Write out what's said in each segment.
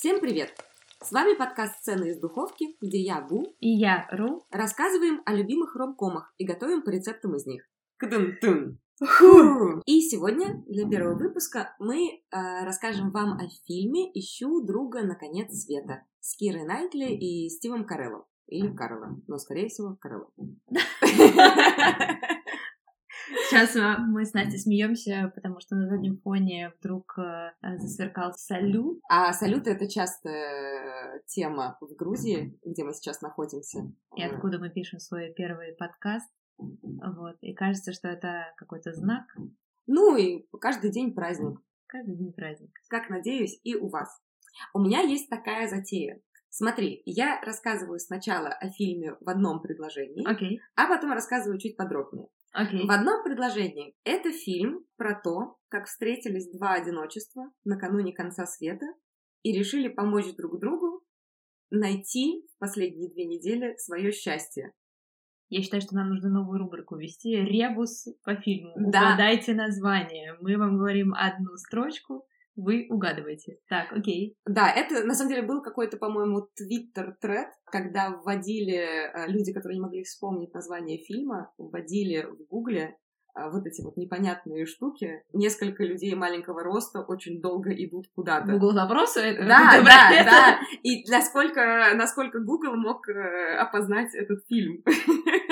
Всем привет! С вами подкаст «Сцены из духовки», где я, Бу, И я, Ру. рассказываем о любимых ромкомах и готовим по рецептам из них. Кдын-тын. И сегодня для первого выпуска мы э, расскажем вам о фильме «Ищу друга на конец света» с Кирой Найтли и Стивом Кареллом. Или Кареллом, но, скорее всего, Кареллом. Сейчас э, мы с Настей смеемся, потому что на заднем фоне вдруг э, засверкал салют. А салюты — это частая тема в Грузии, где мы сейчас находимся. И откуда мы пишем свой первый подкаст. Вот. И кажется, что это какой-то знак. Ну и каждый день праздник. Каждый день праздник. Как надеюсь, и у вас. У меня есть такая затея. Смотри, я рассказываю сначала о фильме в одном предложении, Окей. а потом рассказываю чуть подробнее. Окей. В одном предложении это фильм про то, как встретились два одиночества накануне конца света и решили помочь друг другу найти в последние две недели свое счастье. Я считаю, что нам нужно новую рубрику ввести. Ребус по фильму. Да. Угадайте название. Мы вам говорим одну строчку, вы угадываете. Так, окей. Да, это на самом деле был какой-то, по-моему, твиттер-тред, когда вводили э, люди, которые не могли вспомнить название фильма, вводили в гугле э, вот эти вот непонятные штуки. Несколько людей маленького роста очень долго идут куда-то. Google запросы это? Да, да, это? да. И насколько, насколько Google мог э, опознать этот фильм.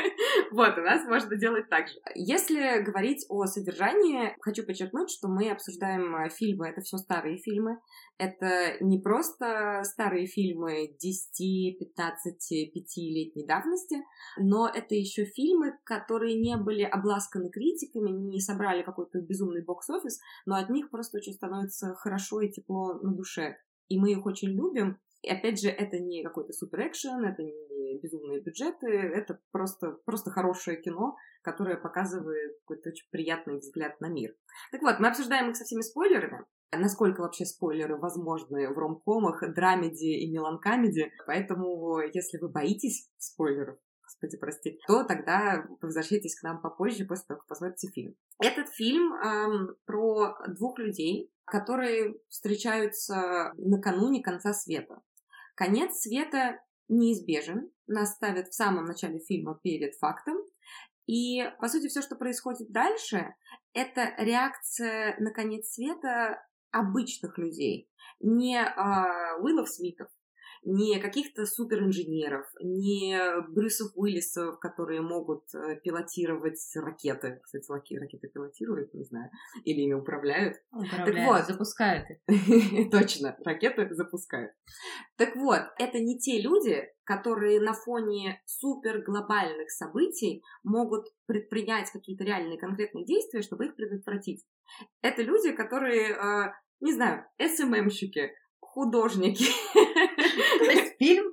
Вот, у нас можно делать так же. Если говорить о содержании, хочу подчеркнуть, что мы обсуждаем э, фильмы, это все старые фильмы. Это не просто старые фильмы 10, 15, 5-летней давности, но это еще фильмы, которые не были обласканы критиками, не собрали какой-то безумный бокс-офис, но от них просто очень становится хорошо и тепло на душе. И мы их очень любим, и опять же, это не какой-то супер экшен, это не безумные бюджеты, это просто, просто хорошее кино, которое показывает какой-то очень приятный взгляд на мир. Так вот, мы обсуждаем их со всеми спойлерами. Насколько вообще спойлеры возможны в ромкомах, драмеди и меланкамеди. Поэтому, если вы боитесь спойлеров, господи, прости, то тогда возвращайтесь к нам попозже, после того, как посмотрите фильм. Этот фильм эм, про двух людей, которые встречаются накануне конца света. Конец света неизбежен, нас ставят в самом начале фильма перед фактом, и, по сути, все, что происходит дальше, это реакция на конец света обычных людей, не а, Уиллов Смитов, не каких-то суперинженеров, не Брюсов Уиллисов, которые могут э, пилотировать ракеты. Кстати, ракеты пилотируют, не знаю, или ими управляют. Управляют, вот. запускают их. Точно, ракеты запускают. Так вот, это не те люди, которые на фоне супер глобальных событий могут предпринять какие-то реальные конкретные действия, чтобы их предотвратить. Это люди, которые, э, не знаю, СММщики, художники.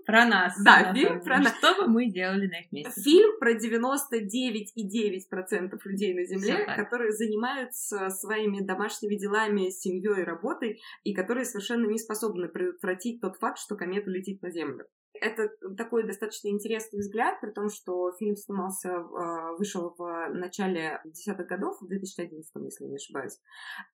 Про нас. Да, фильм про нас. Что бы мы делали на их месте? Фильм про 99,9% людей на Земле, которые занимаются своими домашними делами, семьей работой, и которые совершенно не способны предотвратить тот факт, что комета летит на Землю. Это такой достаточно интересный взгляд, при том, что фильм снимался, э, вышел в начале десятых годов, в 2011, если не ошибаюсь.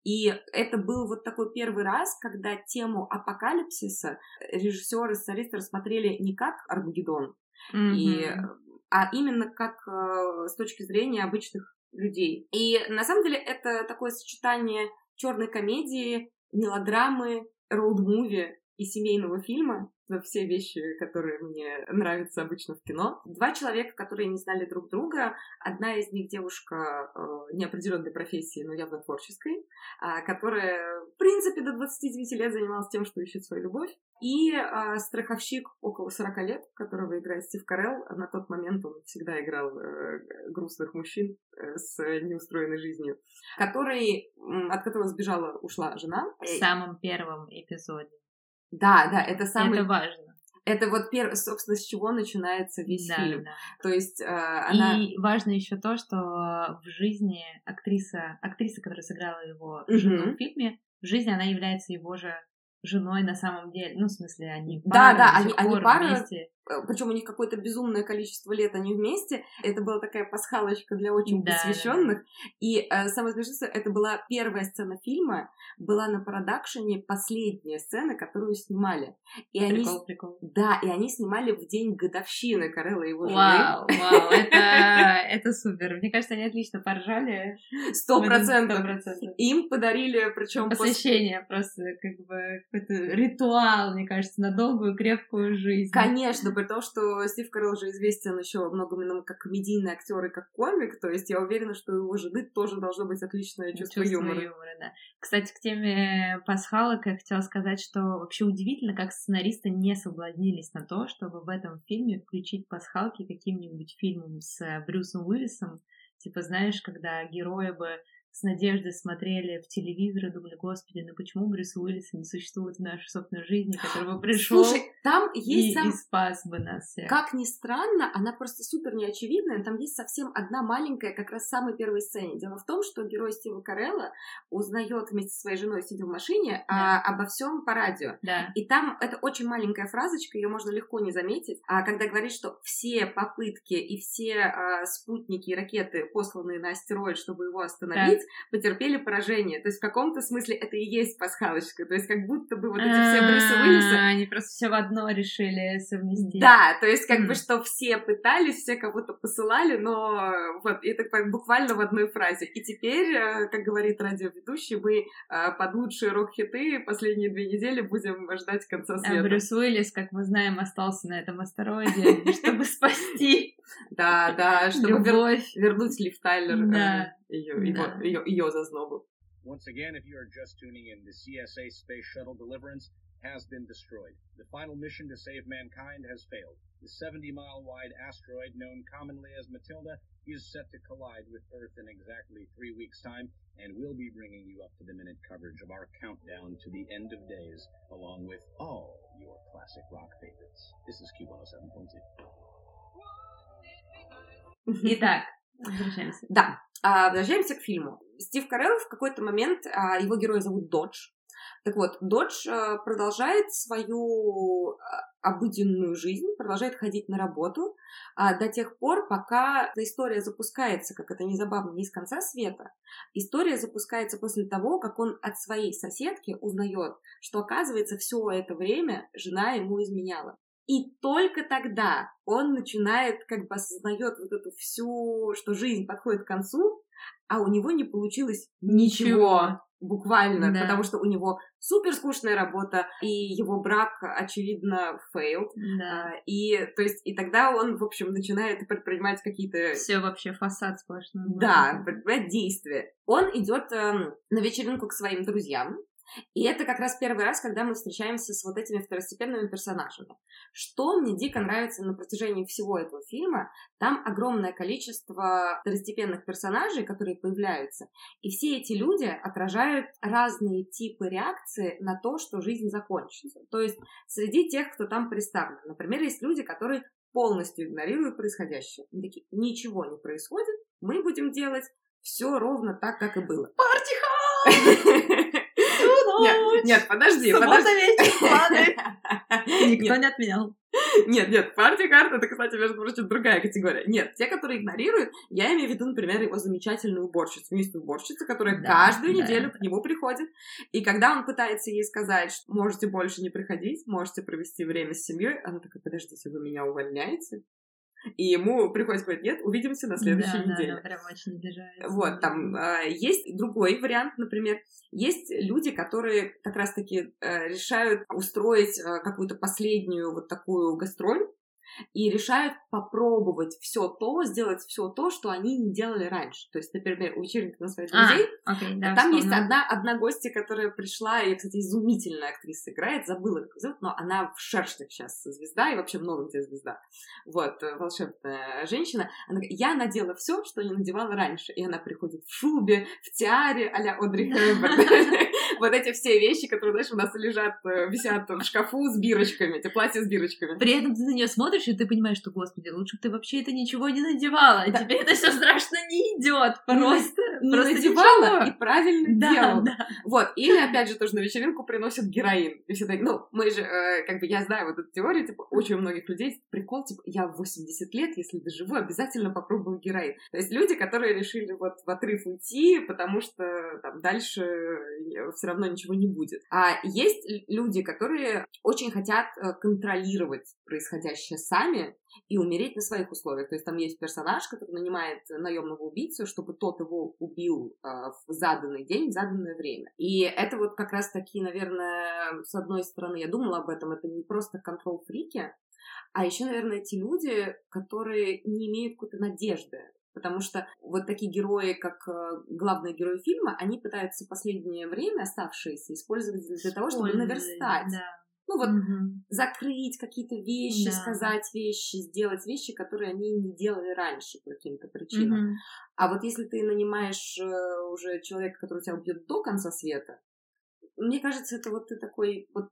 И это был вот такой первый раз, когда тему апокалипсиса режиссеры, сценаристы рассмотрели не как Армагеддон, и, Мгм. а именно как э, с точки зрения обычных людей. И на самом деле это такое сочетание черной комедии, мелодрамы, роуд-муви и семейного фильма. Все вещи, которые мне нравятся обычно в кино. Два человека, которые не знали друг друга. Одна из них девушка э, неопределенной профессии, но явно творческой, а, которая, в принципе, до 29 лет занималась тем, что ищет свою любовь. И а, страховщик около 40 лет, которого играет Стив Карелл. На тот момент он всегда играл э, грустных мужчин э, с неустроенной жизнью, который, от которого сбежала, ушла жена. В самом первом эпизоде. Да, да, это самый... Это важно. Это вот, первое, собственно, с чего начинается весь Да, фильм. да. То есть э, она... И важно еще то, что в жизни актриса, актриса, которая сыграла его жену в фильме, в жизни она является его же женой на самом деле. Ну, в смысле, они Да, пара да, до они- они пара, вместе. Причем у них какое-то безумное количество лет они вместе. Это была такая пасхалочка для очень да, посвященных. Да, да. И э, самое смешное, это была первая сцена фильма, была на продакшене последняя сцена, которую снимали. И прикол, они, прикол. Да, и они снимали в день годовщины Карелла и его жены. Вау, вау, это, это супер. Мне кажется, они отлично поржали. Сто процентов. Им подарили, причем посвящение просто как бы какой-то ритуал, мне кажется, на долгую крепкую жизнь. Конечно, при том, что Стив Карелл же известен еще многом именно как комедийный актер и как комик, то есть я уверена, что у его жены тоже должно быть отличное чувство, чувство юмора. юмора да. Кстати, к теме пасхалок я хотела сказать, что вообще удивительно, как сценаристы не соблазнились на то, чтобы в этом фильме включить пасхалки каким-нибудь фильмом с Брюсом Уиллисом. Типа, знаешь, когда герои бы с надеждой смотрели в телевизор и думали, господи, ну почему Брюс Уиллис не существует в нашей собственной жизни, который бы пришел Слушай, там есть и, сам... и спас бы нас всех. Как ни странно, она просто супер неочевидная. Там есть совсем одна маленькая, как раз в самой первой сцене. Дело в том, что герой Стива Карелла узнает вместе со своей женой, сидя в машине, да. а, обо всем по радио. Да. И там это очень маленькая фразочка, ее можно легко не заметить. А когда говорит, что все попытки и все а, спутники и ракеты, посланные на астероид, чтобы его остановить, потерпели поражение. То есть в каком-то смысле это и есть пасхалочка. То есть как будто бы вот эти все Брюса Уиллиса... Они просто все в одно решили совместить. Да, то есть как бы что все пытались, все кого-то посылали, но вот это буквально в одной фразе. И теперь, э, как говорит радиоведущий, мы э, под лучшие рок-хиты последние две недели будем ждать конца а света. А Брюс Уиллис, как мы знаем, остался на этом астероиде, чтобы спасти да, да, чтобы вернуть Лив Тайлер да. ее, его, ее, ее зазнобу. Once again, if you are just tuning in, the CSA Space Shuttle Deliverance has been destroyed. The final mission to save mankind has failed. The 70 mile wide asteroid known commonly as Matilda is set to collide with Earth in exactly three weeks' time, and we'll be bringing you up to the minute coverage of our countdown to the end of days, along with all your classic rock favorites. This is Q107.2. Итак, возвращаемся. Да, а, возвращаемся к фильму. Стив Карелл в какой-то момент, а, его героя зовут Додж. Так вот, Додж а, продолжает свою обыденную жизнь, продолжает ходить на работу до тех пор, пока история запускается, как это незабавно, не из конца света. История запускается после того, как он от своей соседки узнает, что, оказывается, все это время жена ему изменяла. И только тогда он начинает, как бы осознает вот эту всю, что жизнь подходит к концу, а у него не получилось ничего. ничего буквально, да. потому что у него супер скучная работа, и его брак, очевидно, fail. Да. И, то есть, и тогда он, в общем, начинает предпринимать какие-то... Все вообще фасад сплошной. Да, предпринимать действия. Он идет эм, на вечеринку к своим друзьям, и это как раз первый раз, когда мы встречаемся с вот этими второстепенными персонажами. Что мне дико нравится на протяжении всего этого фильма, там огромное количество второстепенных персонажей, которые появляются, и все эти люди отражают разные типы реакции на то, что жизнь закончится. То есть среди тех, кто там представлен, например, есть люди, которые полностью игнорируют происходящее. Они такие, ничего не происходит, мы будем делать все ровно так, как и было. Парти нет, нет, подожди, Суббота подожди. вечер, планы. Никто не отменял. Нет, нет, партия карт это, кстати, между прочим, другая категория. Нет, те, которые игнорируют, я имею в виду, например, его замечательную уборщицу, миссию уборщицу, которая да, каждую да, неделю да. к нему приходит. И когда он пытается ей сказать, что можете больше не приходить, можете провести время с семьей, она такая, подождите, вы меня увольняете? И ему приходится сказать, нет, увидимся на следующей да, неделе. Да, да, прям очень обижается. Вот, там э, есть другой вариант, например, есть люди, которые как раз-таки э, решают устроить э, какую-то последнюю вот такую гастроль, и решают попробовать все то, сделать все то, что они не делали раньше. То есть, например, у на своих а, друзей, okay, да, там есть одна, одна гостья, которая пришла, и, кстати, изумительная актриса играет, забыла, как зовут, но она в шерстях сейчас звезда, и вообще много где звезда. Вот, э, волшебная женщина. Она говорит, я надела все, что не надевала раньше. И она приходит в шубе, в тиаре а-ля Одри Хэмберг. Вот эти все вещи, которые, знаешь, у нас лежат, э, висят в шкафу с бирочками, эти платья с бирочками. При этом ты на нее смотришь, думаешь, и ты понимаешь, что, господи, лучше бы ты вообще это ничего не надевала, а тебе это все страшно не идет, просто, не просто надевала ничего. и правильно Да, делала. да. Вот, или опять же тоже на вечеринку приносят героин. И все такие, ну, мы же, э, как бы, я знаю вот эту теорию, типа, очень у многих людей прикол, типа, я в 80 лет, если доживу, обязательно попробую героин. То есть люди, которые решили вот в отрыв уйти, потому что там дальше все равно ничего не будет. А есть люди, которые очень хотят э, контролировать происходящее сами, и умереть на своих условиях. То есть там есть персонаж, который нанимает наемного убийцу, чтобы тот его убил э, в заданный день, в заданное время. И это вот как раз таки, наверное, с одной стороны, я думала об этом, это не просто контрол-фрики, а еще, наверное, те люди, которые не имеют какой-то надежды. Потому что вот такие герои, как э, главные герои фильма, они пытаются последнее время оставшиеся использовать для того, чтобы наверстать. Да. Ну вот Мгм. закрыть какие-то вещи, Да. сказать вещи, сделать вещи, которые они не делали раньше по каким-то причинам. Мгм. А вот если ты нанимаешь э, уже человека, который тебя убьет до конца света, мне кажется, это вот ты такой вот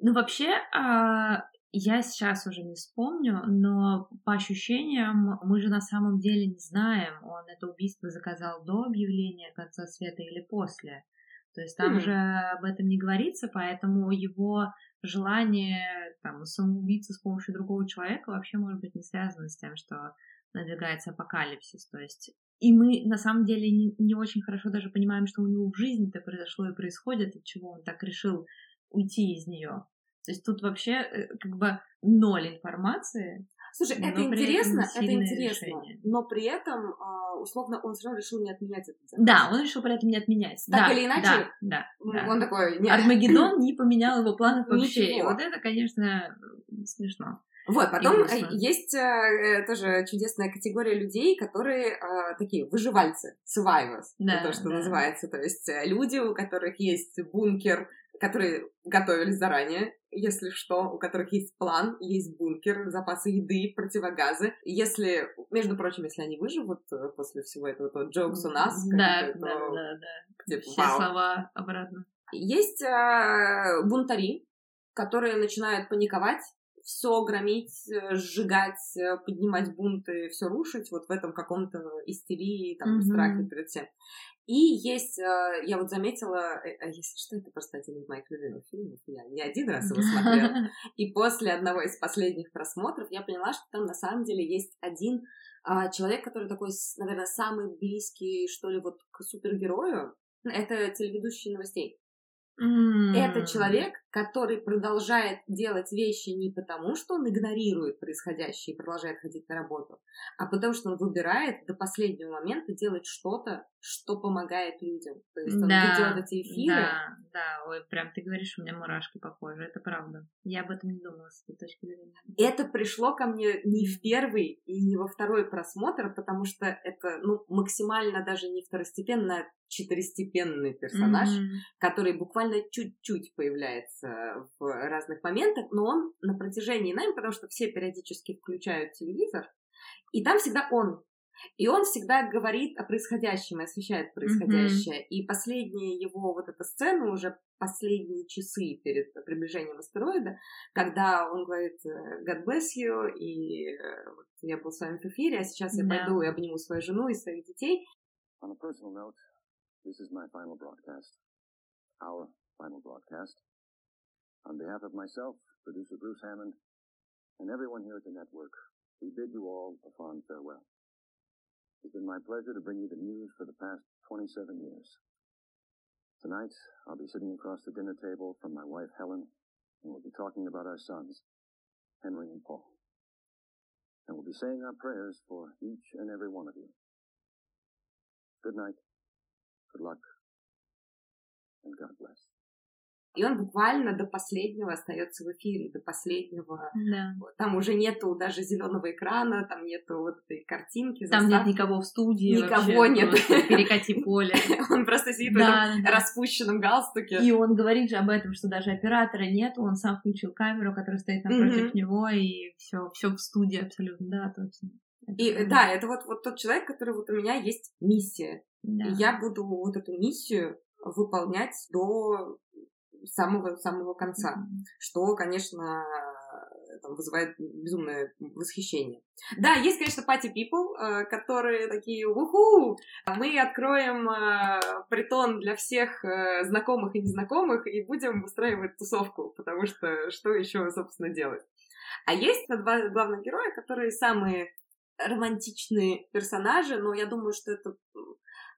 Ну, вообще, а, я сейчас уже не вспомню, но по ощущениям мы же на самом деле не знаем, он это убийство заказал до объявления конца света или после. То есть там Хм. же об этом не говорится, поэтому его желание там, самоубийца с помощью другого человека вообще может быть не связано с тем, что надвигается апокалипсис. То есть и мы на самом деле не, очень хорошо даже понимаем, что у него в жизни-то произошло и происходит, от чего он так решил уйти из нее. То есть тут вообще э, как бы ноль информации. Слушай, Но это интересно, это интересно, решение. но при этом, а, условно, он все равно решил не отменять заказ. Да, он решил при этом не отменять. Так Да, или иначе, да, да, да. Он такой, нет. Армагеддон не поменял его планов вообще. И Ничего. вот это, конечно, смешно. Вот, потом э, есть э, э, тоже чудесная категория людей, которые э, такие выживальцы, survivors, Да, то, что да. называется. То есть э, люди, у которых есть бункер, которые готовились заранее, если что, у которых есть план, есть бункер, запасы еды, противогазы. Если, между прочим, если они выживут э, после всего этого, то jokes у нас. Да, да, то, да, да. типа, Все вау. слова обратно. Есть э, бунтари, которые начинают паниковать, все громить, э, сжигать, э, поднимать бунты, все рушить, вот в этом каком-то истерии, там, Мгм. страхе перед всем. И есть, э, я вот заметила, э, если что, это просто один из моих любимых фильмов, я не один раз его смотрела. И после одного из последних просмотров я поняла, что там на самом деле есть один а, человек, который такой, наверное, самый близкий, что ли, вот к супергерою. Это телеведущий новостей. Это человек, который продолжает делать вещи не потому, что он игнорирует происходящее и продолжает ходить на работу, а потому что он выбирает до последнего момента делать что-то, что помогает людям. То есть он Да, ведет эти эфиры. Да, да, ой, прям ты говоришь, у меня мурашки по коже, это правда. Я об этом не думала с этой точки зрения. Это пришло ко мне не в первый и не во второй просмотр, потому что это ну, максимально даже не второстепенно, а четыристепенный персонаж, Мгм. который буквально чуть-чуть появляется в разных моментах, но он на протяжении нами, потому что все периодически включают телевизор, и там всегда он. И он всегда говорит о происходящем и освещает происходящее. И последняя его вот эта сцена, уже последние часы перед приближением астероида, когда он говорит э, God bless you, и э, вот я был с вами в эфире, а сейчас я пойду и обниму свою жену и своих детей. On a personal note, this is my final broadcast. Our final broadcast. On behalf of myself, producer Bruce Hammond, and everyone here at the network, we bid you all a fond farewell. It's been my pleasure to bring you the news for the past 27 years. Tonight, I'll be sitting across the dinner table from my wife Helen, and we'll be talking about our sons, Henry and Paul. And we'll be saying our prayers for each and every one of you. Good night, good luck, and God bless. И он буквально до последнего остается в эфире, до последнего. Да. Там уже нету даже зеленого экрана, там нету вот этой картинки. Там нет заставки. никого в студии. Никого вообще, нет. просто Перекати поле. Он просто сидит в Да, этом да. распущенном галстуке. И он говорит же об этом, что даже оператора нет, он сам включил камеру, которая стоит напротив Мгм. него, и все, все в студии абсолютно, да, точно. И да, это вот, вот тот человек, который вот у меня есть миссия. Да. И я буду вот эту миссию выполнять до самого самого конца. Что, конечно, там, вызывает безумное восхищение. Да, есть, конечно, пати people, э, которые такие, уху, мы откроем э, притон для всех э, знакомых и незнакомых и будем устраивать тусовку, потому что что еще, собственно, делать? А есть два главных героя, которые самые романтичные персонажи, но я думаю, что это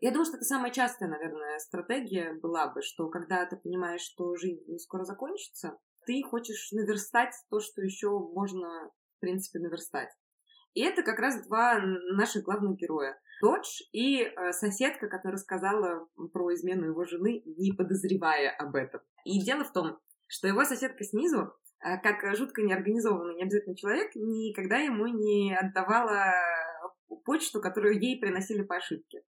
я думаю, что это самая частая, наверное, стратегия была бы, что когда ты понимаешь, что жизнь скоро закончится, ты хочешь наверстать то, что еще можно, в принципе, наверстать. И это как раз два наших главных героя. Додж и э, соседка, которая рассказала про измену его жены, не подозревая об этом. И дело в том, что его соседка снизу, э, как жутко неорганизованный, необязательный человек, никогда ему не отдавала почту, которую ей приносили по ошибке.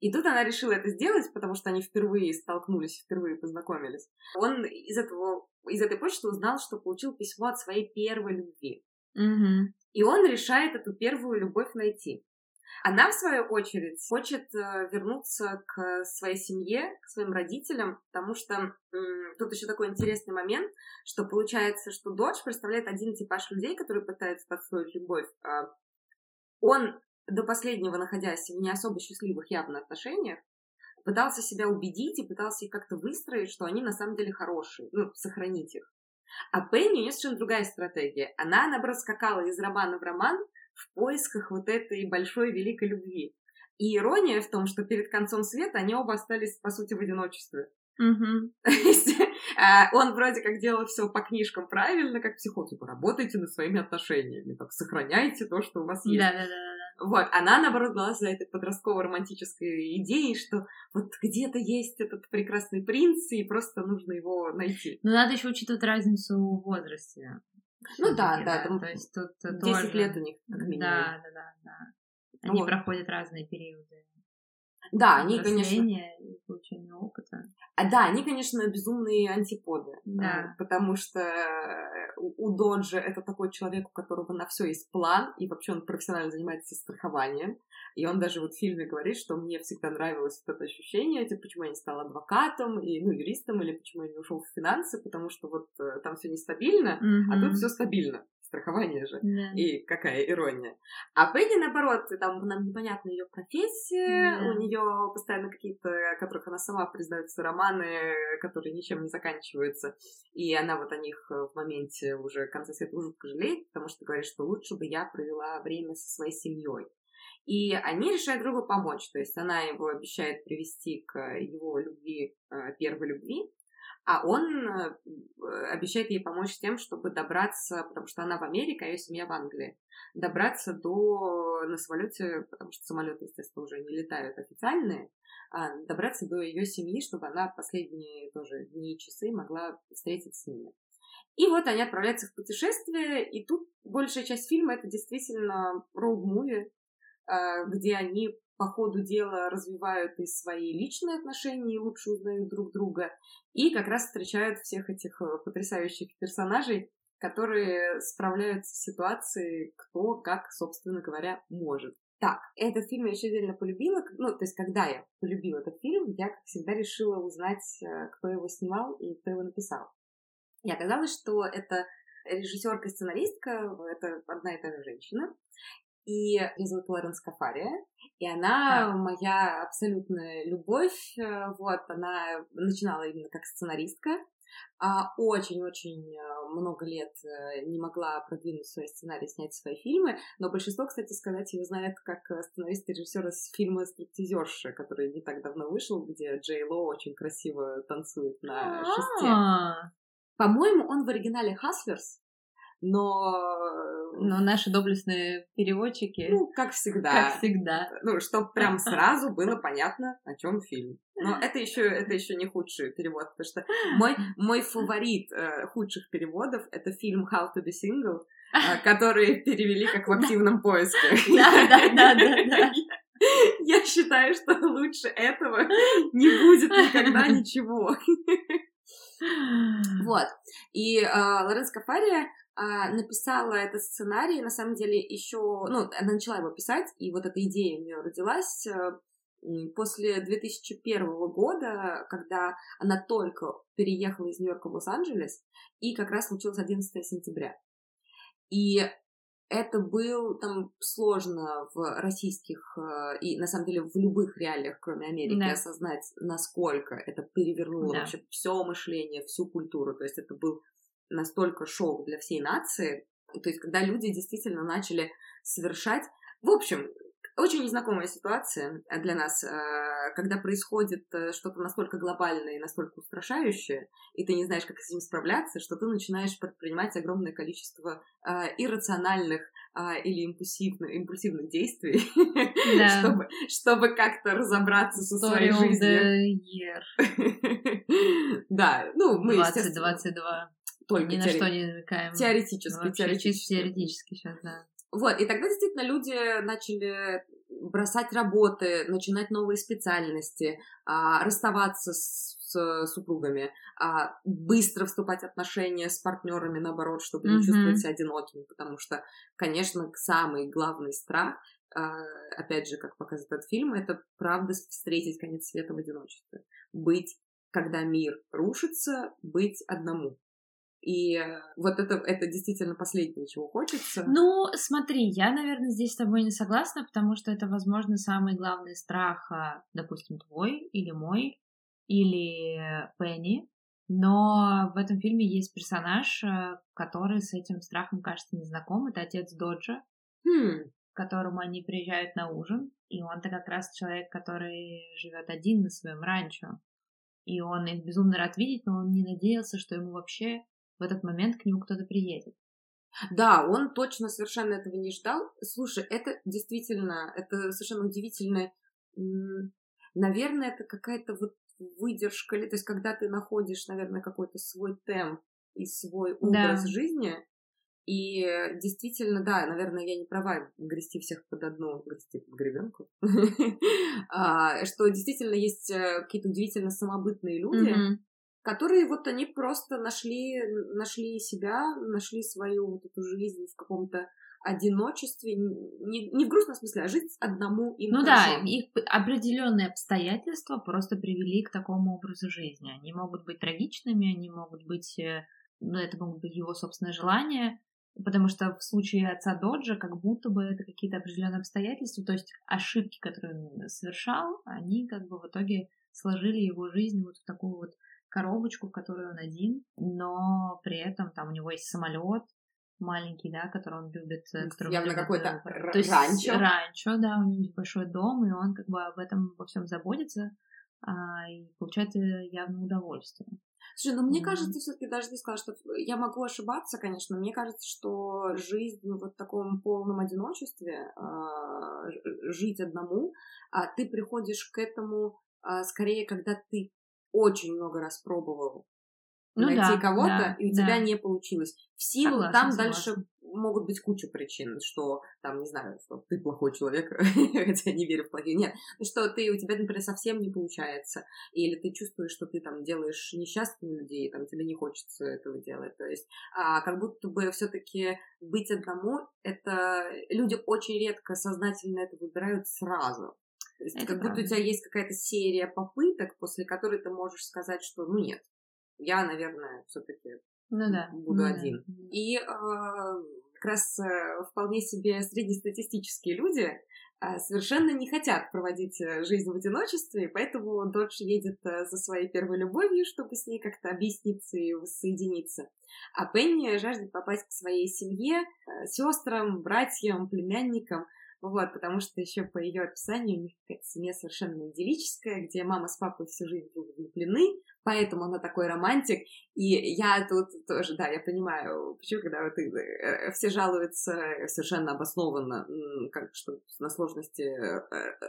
И тут она решила это сделать, потому что они впервые столкнулись, впервые познакомились. Он из этого, из этой почты узнал, что получил письмо от своей первой любви. Угу. И он решает эту первую любовь найти. Она, в свою очередь, хочет э, вернуться к своей семье, к своим родителям, потому что м- тут еще такой интересный момент, что получается, что дочь представляет один типаж людей, которые пытаются подстроить любовь. А он до последнего находясь в не особо счастливых явно отношениях, пытался себя убедить и пытался их как-то выстроить, что они на самом деле хорошие, ну, сохранить их. А Пенни у нее совершенно другая стратегия. Она, наоборот, скакала из романа в роман в поисках вот этой большой великой любви. И ирония в том, что перед концом света они оба остались, по сути, в одиночестве. Угу. А, он вроде как делал все по книжкам правильно, как психолог. Типа, работайте над своими отношениями, так, сохраняйте то, что у вас есть. Да, да, да. Вот, она, наоборот, была за этой подростково-романтической идеей, что вот где-то есть этот прекрасный принц, и просто нужно его найти. Но надо еще учитывать разницу в возрасте. Ну да, да, там то есть тут 10 тоже... лет у них, как минимум. Да, да, да, да. Они Вот. проходят разные периоды. Да, они, конечно, получения опыта. А, да, они, конечно, безумные антиподы. Да. А, Потому что э, у Доджа это такой человек, у которого на все есть план, и вообще он профессионально занимается страхованием. И он даже вот в фильме говорит, что мне всегда нравилось вот это ощущение, типа, почему я не стал адвокатом, и, ну, юристом, или почему я не ушел в финансы, потому что вот э, там все нестабильно, а Мгм. тут все стабильно. Страхование же. Да. И какая ирония. А Пенни, наоборот, там нам непонятна ее профессия, Да. у нее постоянно какие-то, которых она сама признается, романы, которые ничем не заканчиваются. И она вот о них э, в моменте уже конца света жутко жалеет, потому что говорит, что лучше бы я провела время со своей семьей. И они решают другу помочь. То есть она его обещает привести к его любви, э, первой любви, а он э, обещает ей помочь тем, чтобы добраться, потому что она в Америке, а ее семья в Англии, добраться до на самолете, потому что самолеты, естественно, уже не летают официальные, а добраться до ее семьи, чтобы она последние тоже дни и часы могла встретиться с ними. И вот они отправляются в путешествие, и тут большая часть фильма это действительно роуд-муви, а, где они по ходу дела развивают и свои личные отношения, и лучше узнают друг друга, и как раз встречают всех этих э, потрясающих персонажей, которые справляются с ситуацией, кто как, собственно говоря, может. Так, этот фильм я еще отдельно полюбила. Ну, то есть, когда я полюбила этот фильм, я, как всегда, решила узнать, э, кто его снимал и кто его написал. И оказалось, что это режиссерка и сценаристка, это одна и та же женщина. И ее зовут Лорен Скафария. И она моя абсолютная любовь. Э, Вот, она начинала именно как сценаристка. а Очень-очень э, много лет э, не могла продвинуть свои сценарии, снять свои фильмы. Но большинство, кстати сказать, ее знает как сценарист и режиссер из фильма «Стриптизерша», который не так давно вышел, где Джей Ло очень красиво танцует на шесте. А, По-моему, он в оригинале «Хаслерс», но... Но наши доблестные переводчики, Ну, как всегда. как всегда. Ну, чтобы прям сразу было понятно, о чем фильм. Но это еще, это еще не худший перевод, потому что мой, мой фаворит э, худших переводов это фильм How to be Single, э, который перевели как в активном поиске. Да, да, да, да, да. Я считаю, что лучше этого не будет никогда ничего. Вот. И э, Лоренс Кафария написала этот сценарий, на самом деле, еще, ну, она начала его писать, и вот эта идея у нее родилась э, после 2001 года, когда она только переехала из Нью-Йорка в Лос-Анджелес, и как раз случилось 11 сентября. И это был там сложно в российских э, и на самом деле в любых реалиях, кроме Америки, да. осознать, насколько это перевернуло да. вообще все мышление, всю культуру. То есть это был настолько шок для всей нации. То есть когда люди действительно начали совершать... В общем, очень незнакомая ситуация для нас, э, когда происходит э, что-то настолько глобальное и настолько устрашающее, и ты не знаешь, как с этим справляться, что ты начинаешь предпринимать огромное количество э, иррациональных или импульсивных, импульсивных действий, да. чтобы, чтобы как-то разобраться со своей жизнью. да, ну мы, 2022. Только Ни на что не намекаем. Теоретически, теоретически. Теоретически сейчас, да. Вот, и тогда действительно люди начали бросать работы, начинать новые специальности, а, расставаться с, с супругами, а, быстро вступать в отношения с партнерами, наоборот, чтобы mm-hmm. не чувствовать себя одинокими, потому что, конечно, самый главный страх, а, опять же, как показывает этот фильм, это правда встретить конец света в одиночестве, быть когда мир рушится, быть одному. И э, вот это, это действительно последнее, чего хочется. Ну, смотри, я, наверное, здесь с тобой не согласна, потому что это, возможно, самый главный страх, а, допустим, твой или мой, или Пенни. Но в этом фильме есть персонаж, э, который с этим страхом, кажется, не знаком. Это отец Доджа, хм. к которому они приезжают на ужин. И он-то как раз человек, который живет один на своем ранчо. И он их безумно рад видеть, но он не надеялся, что ему вообще в этот момент к нему кто-то приедет. Да, он точно совершенно этого не ждал. Слушай, это действительно, это совершенно удивительно. Наверное, это какая-то вот выдержка, то есть когда ты находишь, наверное, какой-то свой темп и свой образ да. жизни, и действительно, да, наверное, я не права грести всех под одну, грести под гребенку, а, что действительно есть э, какие-то удивительно самобытные люди, которые вот они просто нашли, нашли себя, нашли свою вот эту жизнь в каком-то одиночестве, не, не в грустном смысле, а жить одному им Ну хорошо. да, их определенные обстоятельства просто привели к такому образу жизни. Они могут быть трагичными, они могут быть, э, ну это могут быть его собственное желание, потому что в случае отца Доджа как будто бы это какие-то определенные обстоятельства, то есть ошибки, которые он совершал, они как бы в итоге сложили его жизнь вот в такую вот коробочку, в которой он один, но при этом там у него есть самолет маленький, да, который он любит. Э, Явно какой-то то есть ранчо. Ранчо, да, у него есть большой дом, и он как бы об этом во всем заботится а, и получает э, явное удовольствие. Слушай, ну мне mm-hmm. кажется, все-таки даже ты сказала, что я могу ошибаться, конечно, мне кажется, что жизнь вот в таком полном одиночестве, э, жить одному, а ты приходишь к этому э, скорее, когда ты очень много раз пробовал ну, найти да, кого-то, да, и у да. тебя не получилось. В силу согласна, там согласна. дальше могут быть куча причин, что там, не знаю, что ты плохой человек, хотя не верю в плохие, нет, ну, что ты, у тебя, например, совсем не получается, или ты чувствуешь, что ты там делаешь несчастными людей, там тебе не хочется этого делать, то есть а, как будто бы все таки быть одному, это люди очень редко сознательно это выбирают сразу, то есть, это как правда. будто у тебя есть какая-то серия попыток, после которой ты можешь сказать, что ну нет, я, наверное, все-таки ну, да. буду ну, один. Да. И э, как раз э, вполне себе среднестатистические люди э, совершенно не хотят проводить э, жизнь в одиночестве, поэтому Додж едет э, за своей первой любовью, чтобы с ней как-то объясниться и воссоединиться. А Пенни жаждет попасть к своей семье, э, сестрам, братьям, племянникам – вот, потому что еще по ее описанию у них какая-то семья совершенно идиллическая, где мама с папой всю жизнь были влюблены, поэтому она такой романтик. И я тут тоже, да, я понимаю, почему, когда вот э, все жалуются совершенно обоснованно, как что на сложности э,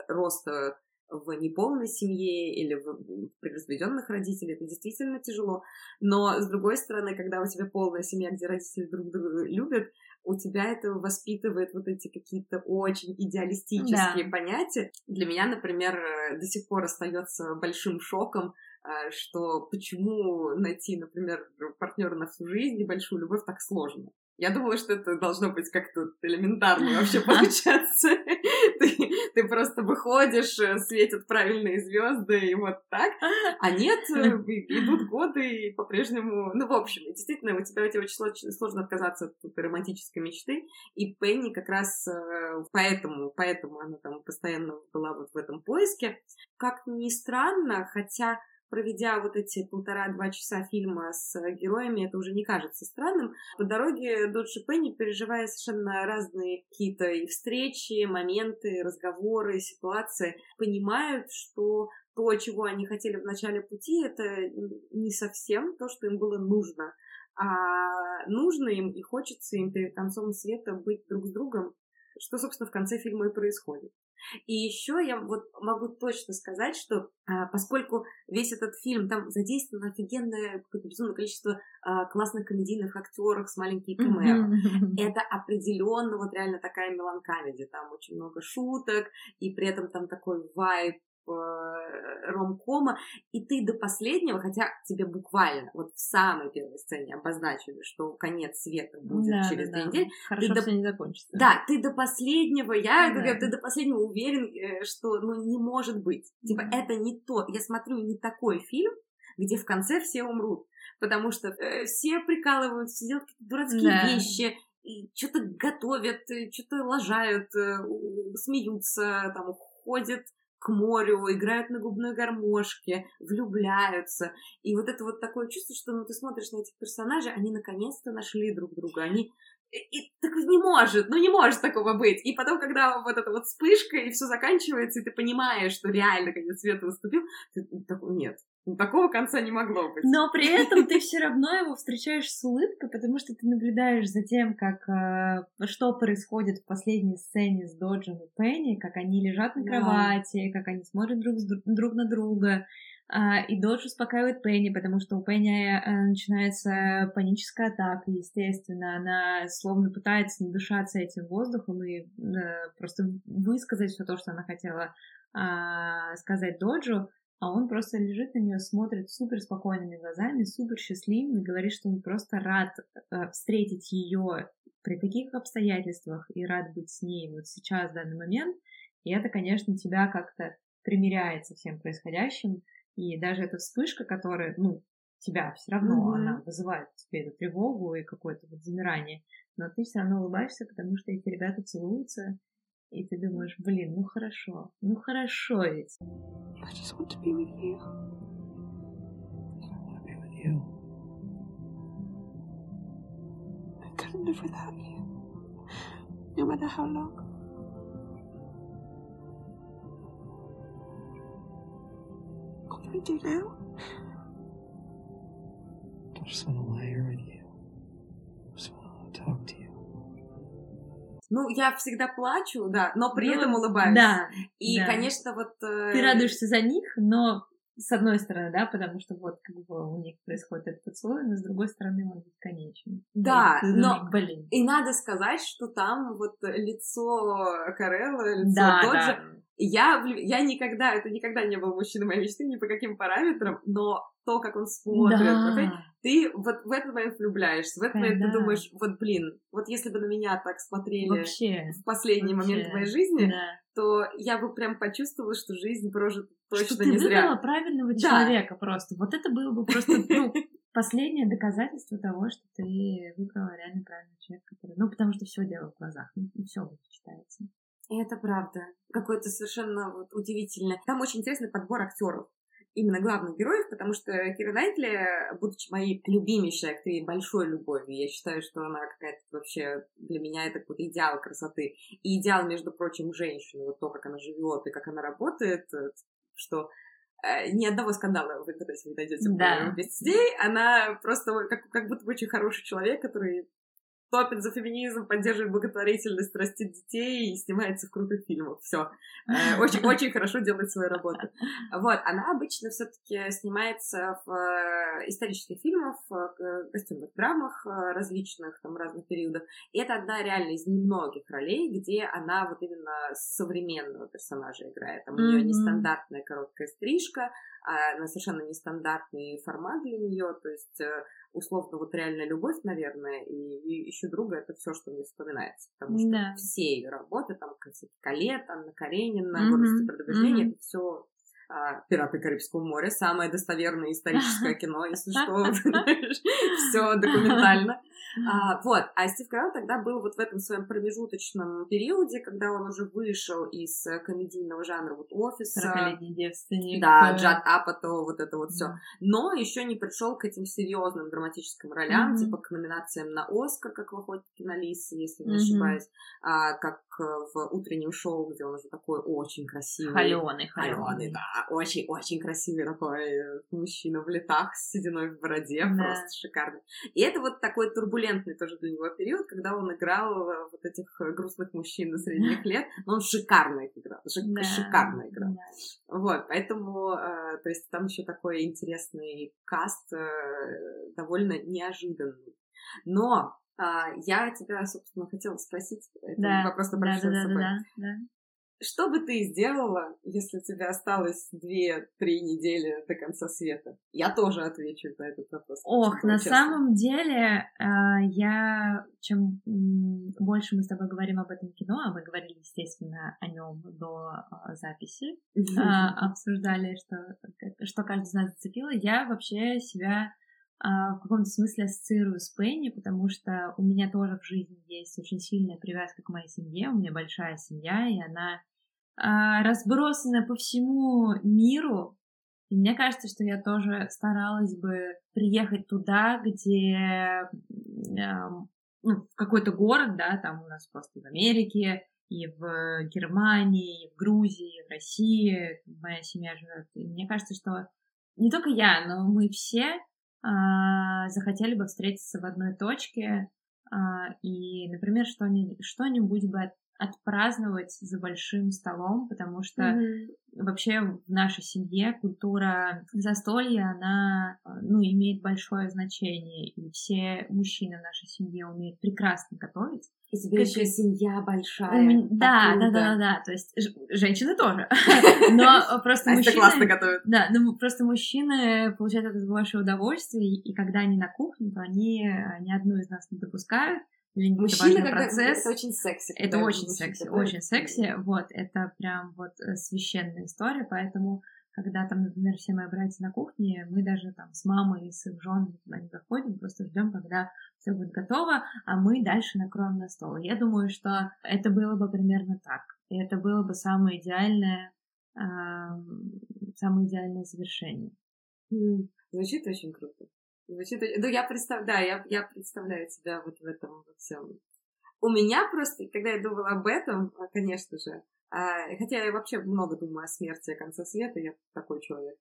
роста в неполной семье или в предразведенных родителей, это действительно тяжело. Но, с другой стороны, когда у тебя полная семья, где родители друг друга любят, у тебя это воспитывает вот эти какие-то очень идеалистические да. понятия. Для меня, например, э, до сих пор остается большим шоком, э, что почему найти, например, партнера на всю жизнь и большую любовь так сложно. Я думала, что это должно быть как-то элементарно вообще получаться. Ты, ты просто выходишь, э, светят правильные звезды, и вот так. А нет, э, идут годы, и по-прежнему... Ну, в общем, действительно, у тебя, у тебя очень сложно отказаться от этой романтической мечты, и Пенни как раз э, поэтому, поэтому она там постоянно была вот в этом поиске. Как ни странно, хотя проведя вот эти полтора-два часа фильма с героями, это уже не кажется странным. По дороге Додж и Пенни, переживая совершенно разные какие-то и встречи, моменты, разговоры, ситуации, понимают, что то, чего они хотели в начале пути, это не совсем то, что им было нужно. А нужно им и хочется им перед концом света быть друг с другом, что, собственно, в конце фильма и происходит. И еще я вот могу точно сказать, что а, поскольку весь этот фильм, там задействовано офигенное какое-то безумное количество а, классных комедийных актеров с маленькими камео, это определенно вот реально такая меланкомедия, там очень много шуток, и при этом там такой вайб ромкома, и ты до последнего, хотя тебе буквально вот в самой первой сцене обозначили, что конец света будет да, через да, две да. недели. Хорошо, ты до... не закончится. Да, ты до последнего, я, да. ты до последнего уверен, э, что ну не может быть. Типа да. это не то. Я смотрю не такой фильм, где в конце все умрут, потому что э, все прикалываются, делают какие-то дурацкие да. вещи, и что-то готовят, что-то лажают, смеются, там, ходят к морю, играют на губной гармошке, влюбляются. И вот это вот такое чувство, что ну, ты смотришь на этих персонажей, они наконец-то нашли друг друга, они и так не может, ну не может такого быть. И потом, когда вот эта вот вспышка, и все заканчивается, и ты понимаешь, что реально конец света наступил, ты такой, нет, такого конца не могло быть. Но при этом ты все равно его встречаешь с улыбкой, потому что ты наблюдаешь за тем, как э, что происходит в последней сцене с Доджем и Пенни, как они лежат на кровати, как они смотрят друг, друг на друга, и Додж успокаивает Пенни, потому что у Пенни э, начинается паническая атака, естественно. Она словно пытается надышаться этим воздухом и э, просто высказать все то, что она хотела а, сказать Доджу, а он просто лежит на нее, смотрит супер спокойными глазами, супер счастливым и говорит, что он просто рад э, встретить ее при таких обстоятельствах и рад быть с ней вот сейчас, в данный момент. И это, конечно, тебя как-то примиряет со всем происходящим. И даже эта вспышка, которая, ну, тебя все равно, mm-hmm. она вызывает тебе эту тревогу и какое-то вот замирание, но ты все равно улыбаешься, потому что эти ребята целуются, и ты думаешь, блин, ну хорошо, ну хорошо ведь. I just want to be with you. I want to be with you. I couldn't live without you, no matter how long. We do now? I just want to lie here with you. I just want to talk to you. Ну, я всегда плачу, да, но при ну, этом улыбаюсь. Да. И, да. конечно, вот... Э... Ты радуешься за них, но с одной стороны, да, потому что вот как бы у них происходит этот поцелуй, но с другой стороны он бесконечен. Да, и, но блин. и надо сказать, что там вот лицо Карелла, лицо да, Доджа, да. Я, я никогда, это никогда не был мужчиной моей мечты ни по каким параметрам, но то, как он смотрит, да. ты вот в этот момент влюбляешься, в этот момент да. ты думаешь, вот блин, вот если бы на меня так смотрели вообще, в последний вообще. момент моей жизни, да. то я бы прям почувствовала, что жизнь прожита точно что не ты зря. выбрала правильного человека да. просто. Вот это было бы просто, ну, последнее доказательство того, что ты выбрала реально правильного человека, который... Ну, потому что все дело в глазах, ну, все вот читается. И это правда. Какое-то совершенно вот удивительное. Там очень интересный подбор актеров именно главных героев, потому что Кира Найтли, будучи моей любимейшей актрисой, большой любовью, я считаю, что она какая-то вообще для меня это какой-то идеал красоты. И идеал, между прочим, женщины, вот то, как она живет и как она работает, что э, ни одного скандала в интернете не найдете да. везде. Она просто как, как будто бы очень хороший человек, который топит за феминизм, поддерживает благотворительность, растит детей и снимается в крутых фильмах. Все. Э, очень, очень хорошо делает свою работу. Вот. Она обычно все-таки снимается в э, исторических фильмах, в костюмных драмах э, различных, там, разных периодов. И это одна реально из немногих ролей, где она вот именно современного персонажа играет. Там у нее нестандартная короткая стрижка, на совершенно нестандартный формат для нее, то есть э, условно вот реальная любовь, наверное, и, и еще друга это все, что мне вспоминается, потому что да. все ее работы, там, Калет, Анна Каренина, mm-hmm. гордость и предубеждение, mm-hmm. это все а, «Пираты Карибского моря», самое достоверное историческое кино, если что, все документально. А, вот, а Стив Карелл тогда был вот в этом своем промежуточном периоде, когда он уже вышел из комедийного жанра вот офиса. Девственник. Да, Джад Апато, вот это вот все. Но еще не пришел к этим серьезным драматическим ролям, типа к номинациям на Оскар, как в «Охотнике на лис», если не ошибаюсь, а, как в утреннем шоу, где он уже такой очень красивый. Холеный, холеный. да, очень-очень красивый такой э, мужчина в летах с сединой в бороде, да. просто шикарный. И это вот такой турбулентный тоже для него период, когда он играл э, вот этих э, грустных мужчин на средних лет, но он шикарно их играл, шик- да. шикарно играл. Да. Вот, поэтому, то есть там еще такой интересный каст, довольно неожиданный. Но а, я тебя, собственно, хотела спросить, это да. вопрос да, да, да, да, да. Что бы ты сделала, если у тебя осталось две-три недели до конца света? Я тоже отвечу на этот вопрос. Ох, на честно. самом деле, а, я чем больше мы с тобой говорим об этом кино, а мы говорили, естественно, о нем до а, записи, обсуждали, что, что каждый из нас зацепило, я вообще себя в каком-то смысле ассоциирую с Пенни, потому что у меня тоже в жизни есть очень сильная привязка к моей семье, у меня большая семья, и она а, разбросаны по всему миру. И мне кажется, что я тоже старалась бы приехать туда, где э, ну, в какой-то город, да, там у нас просто в Америке, и в Германии, и в Грузии, и в России моя семья живет. И мне кажется, что не только я, но мы все а, захотели бы встретиться в одной точке а, и, например, что-нибудь бы отпраздновать за большим столом, потому что mm-hmm. вообще в нашей семье культура застолья, она, ну, имеет большое значение, и все мужчины в нашей семье умеют прекрасно готовить. И тебе еще семья большая. Меня... Да, да, да, да, да. То есть женщины тоже. Но просто мужчины... классно готовят. Да, но просто мужчины получают это большое удовольствие, и когда они на кухне, то они ни одну из нас не допускают, Мужчина, как процесс. Это очень секси. Это очень секси, такой. очень секси. Вот, это прям вот э, священная история, поэтому когда там, например, все мои братья на кухне, мы даже там с мамой и с их женами туда не заходим, просто ждем, когда все будет готово, а мы дальше накроем на стол. Я думаю, что это было бы примерно так. И это было бы самое идеальное, э, самое идеальное завершение. Звучит очень круто. Звучит... Ну, я представляю, да, я, я представляю себя вот в этом во всем. У меня просто, когда я думала об этом, а, конечно же, а, хотя я вообще много думаю о смерти, о конце света, я такой человек.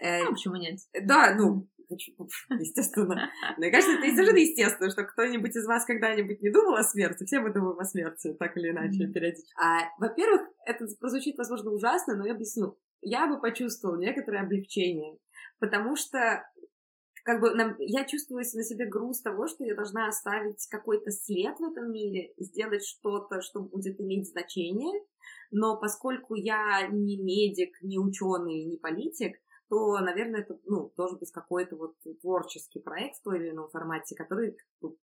Э, а почему нет? Да, ну, естественно. Мне кажется, это совершенно естественно, что кто-нибудь из вас когда-нибудь не думал о смерти. Все мы думаем о смерти, так или иначе, периодически. А, во-первых, это прозвучит, возможно, ужасно, но я объясню. Я бы почувствовала некоторое облегчение, потому что как бы я чувствую на себе груз того, что я должна оставить какой-то след в этом мире, сделать что-то, что будет иметь значение, но поскольку я не медик, не ученый, не политик, то, наверное, это ну, должен быть какой-то вот творческий проект в той или ином формате, который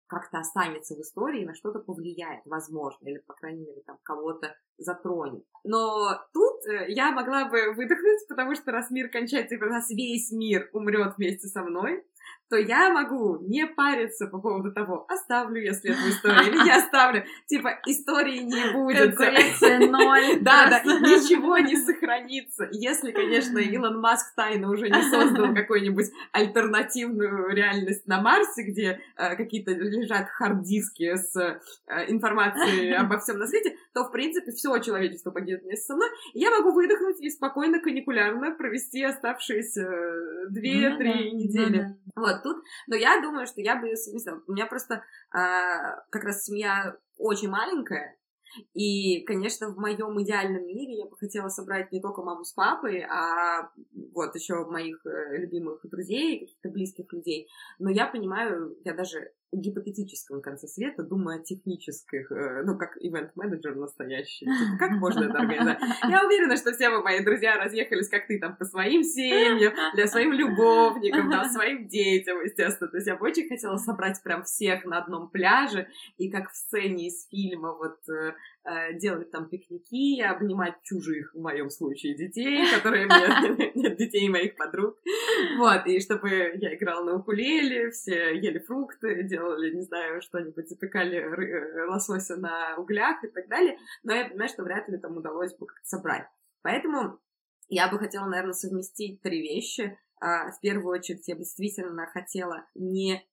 как-то останется в истории и на что-то повлияет, возможно, или, по крайней мере, там кого-то затронет. Но тут э, я могла бы выдохнуть, потому что раз мир кончается, и раз весь мир умрет вместе со мной, то я могу не париться по поводу того, оставлю я след в истории или не оставлю. Типа, истории не будет. Конкуренция ноль. Да, да, ничего не сохранится. Если, конечно, Илон Маск тайно уже не создал какую-нибудь альтернативную реальность на Марсе, где э, какие-то лежат хард-диски с э, информацией обо всем на свете, то, в принципе, все человечество погибнет вместе со мной. Я могу выдохнуть и спокойно, каникулярно провести оставшиеся э, две-три ну, недели. Ну, да. Вот, тут, но я думаю, что я бы ее совместила. У меня просто а, как раз семья очень маленькая, и, конечно, в моем идеальном мире я бы хотела собрать не только маму с папой, а вот еще моих э, любимых друзей, каких-то близких людей. Но я понимаю, я даже гипотетическом конце света, думаю о технических, э, ну, как ивент-менеджер настоящий. Типа, как можно это организовать? Я уверена, что все вы, мои друзья, разъехались, как ты, там, по своим семьям, для своим любовникам, там, своим детям, естественно. То есть я бы очень хотела собрать прям всех на одном пляже, и как в сцене из фильма, вот, э, делать там пикники, обнимать чужих, в моем случае, детей, которые мне... Детей моих подруг. Вот, и чтобы я играла на укулеле, все ели фрукты, делали, не знаю, что-нибудь, запекали э, лосося на углях и так далее. Но я понимаю, что вряд ли там удалось бы как-то собрать. Поэтому я бы хотела, наверное, совместить три вещи. А, в первую очередь, я бы действительно хотела не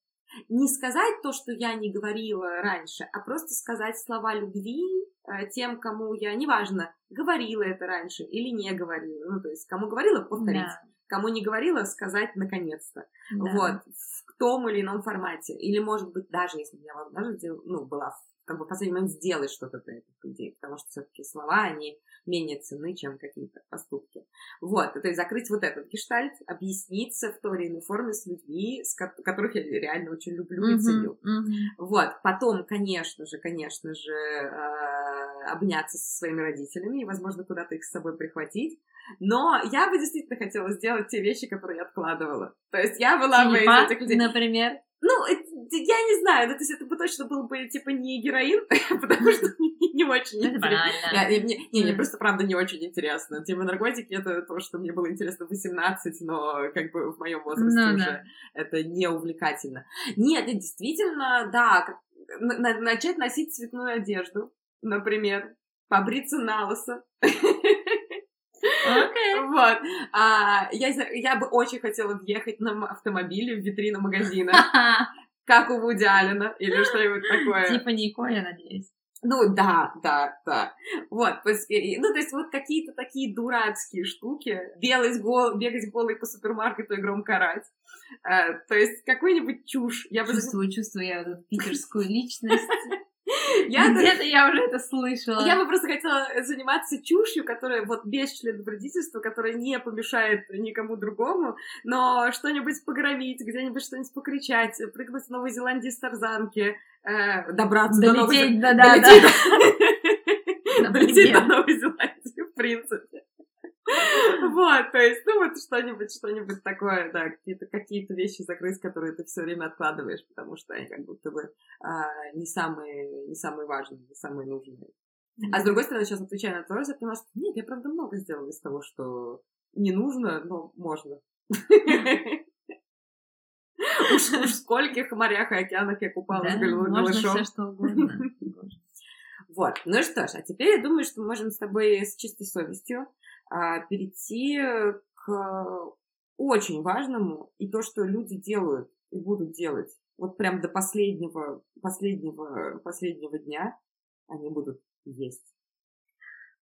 не сказать то, что я не говорила раньше, а просто сказать слова любви э, тем, кому я, неважно, говорила это раньше или не говорила. Ну, то есть, кому говорила, повторить. Да. Кому не говорила, сказать наконец-то. Да. Вот, в том или ином формате. Или, может быть, даже если я даже ну, была как бы в последний момент сделать что-то для этих людей, потому что все-таки слова, они менее ценны, чем какие-то поступки. Вот, то есть закрыть вот этот гештальт, объясниться в той или иной форме с людьми, с ко- которых я реально очень люблю mm-hmm, и ценю. Mm-hmm. Вот, потом, конечно же, конечно же, э- обняться со своими родителями и, возможно, куда-то их с собой прихватить. Но я бы действительно хотела сделать те вещи, которые я откладывала. То есть я была бы из этих людей. Например? Ну, я не знаю, ну, то есть это бы точно был бы, типа, не героин, потому что не очень интересно. Не, мне просто, правда, не очень интересно. Тема наркотики — это то, что мне было интересно в 18, но как бы в моем возрасте ну уже это не увлекательно. Нет, действительно, да, начать носить цветную одежду, например, побриться на лысо. Okay. Вот. А, я, я бы очень хотела въехать на автомобиле в витрину магазина. Как у Вуди Аллена или что-нибудь такое. Типа Нико, я надеюсь. Ну да, да, да. Вот, ну то есть вот какие-то такие дурацкие штуки. Белый гол, бегать голый по супермаркету и громко орать. А, то есть какую-нибудь чушь. Я чувствую, бы... чувствую я питерскую личность. Я Где-то я уже это слышала. Я бы просто хотела заниматься чушью, которая вот без члена родительства, которая не помешает никому другому, но что-нибудь погромить, где-нибудь что-нибудь покричать, прыгнуть в Новой Зеландии с тарзанки, э, добраться долететь, до Новой Зеландии. Да, да, да. долететь до Новой Зеландии, в принципе. Вот, то есть, ну вот что-нибудь, что-нибудь такое, да, какие-то какие вещи закрыть, которые ты все время откладываешь, потому что они как будто бы а, не самые, не самые важные, не самые нужные. А с другой стороны, сейчас отвечая на твой вопрос, я поняла, что нет, я правда много сделала из того, что не нужно, но можно. Уж, уж в скольких морях и океанах я купалась да, можно все что угодно. Вот, ну что ж, а теперь я думаю, что мы можем с тобой с чистой совестью перейти к очень важному и то, что люди делают и будут делать. Вот прям до последнего, последнего, последнего дня они будут есть.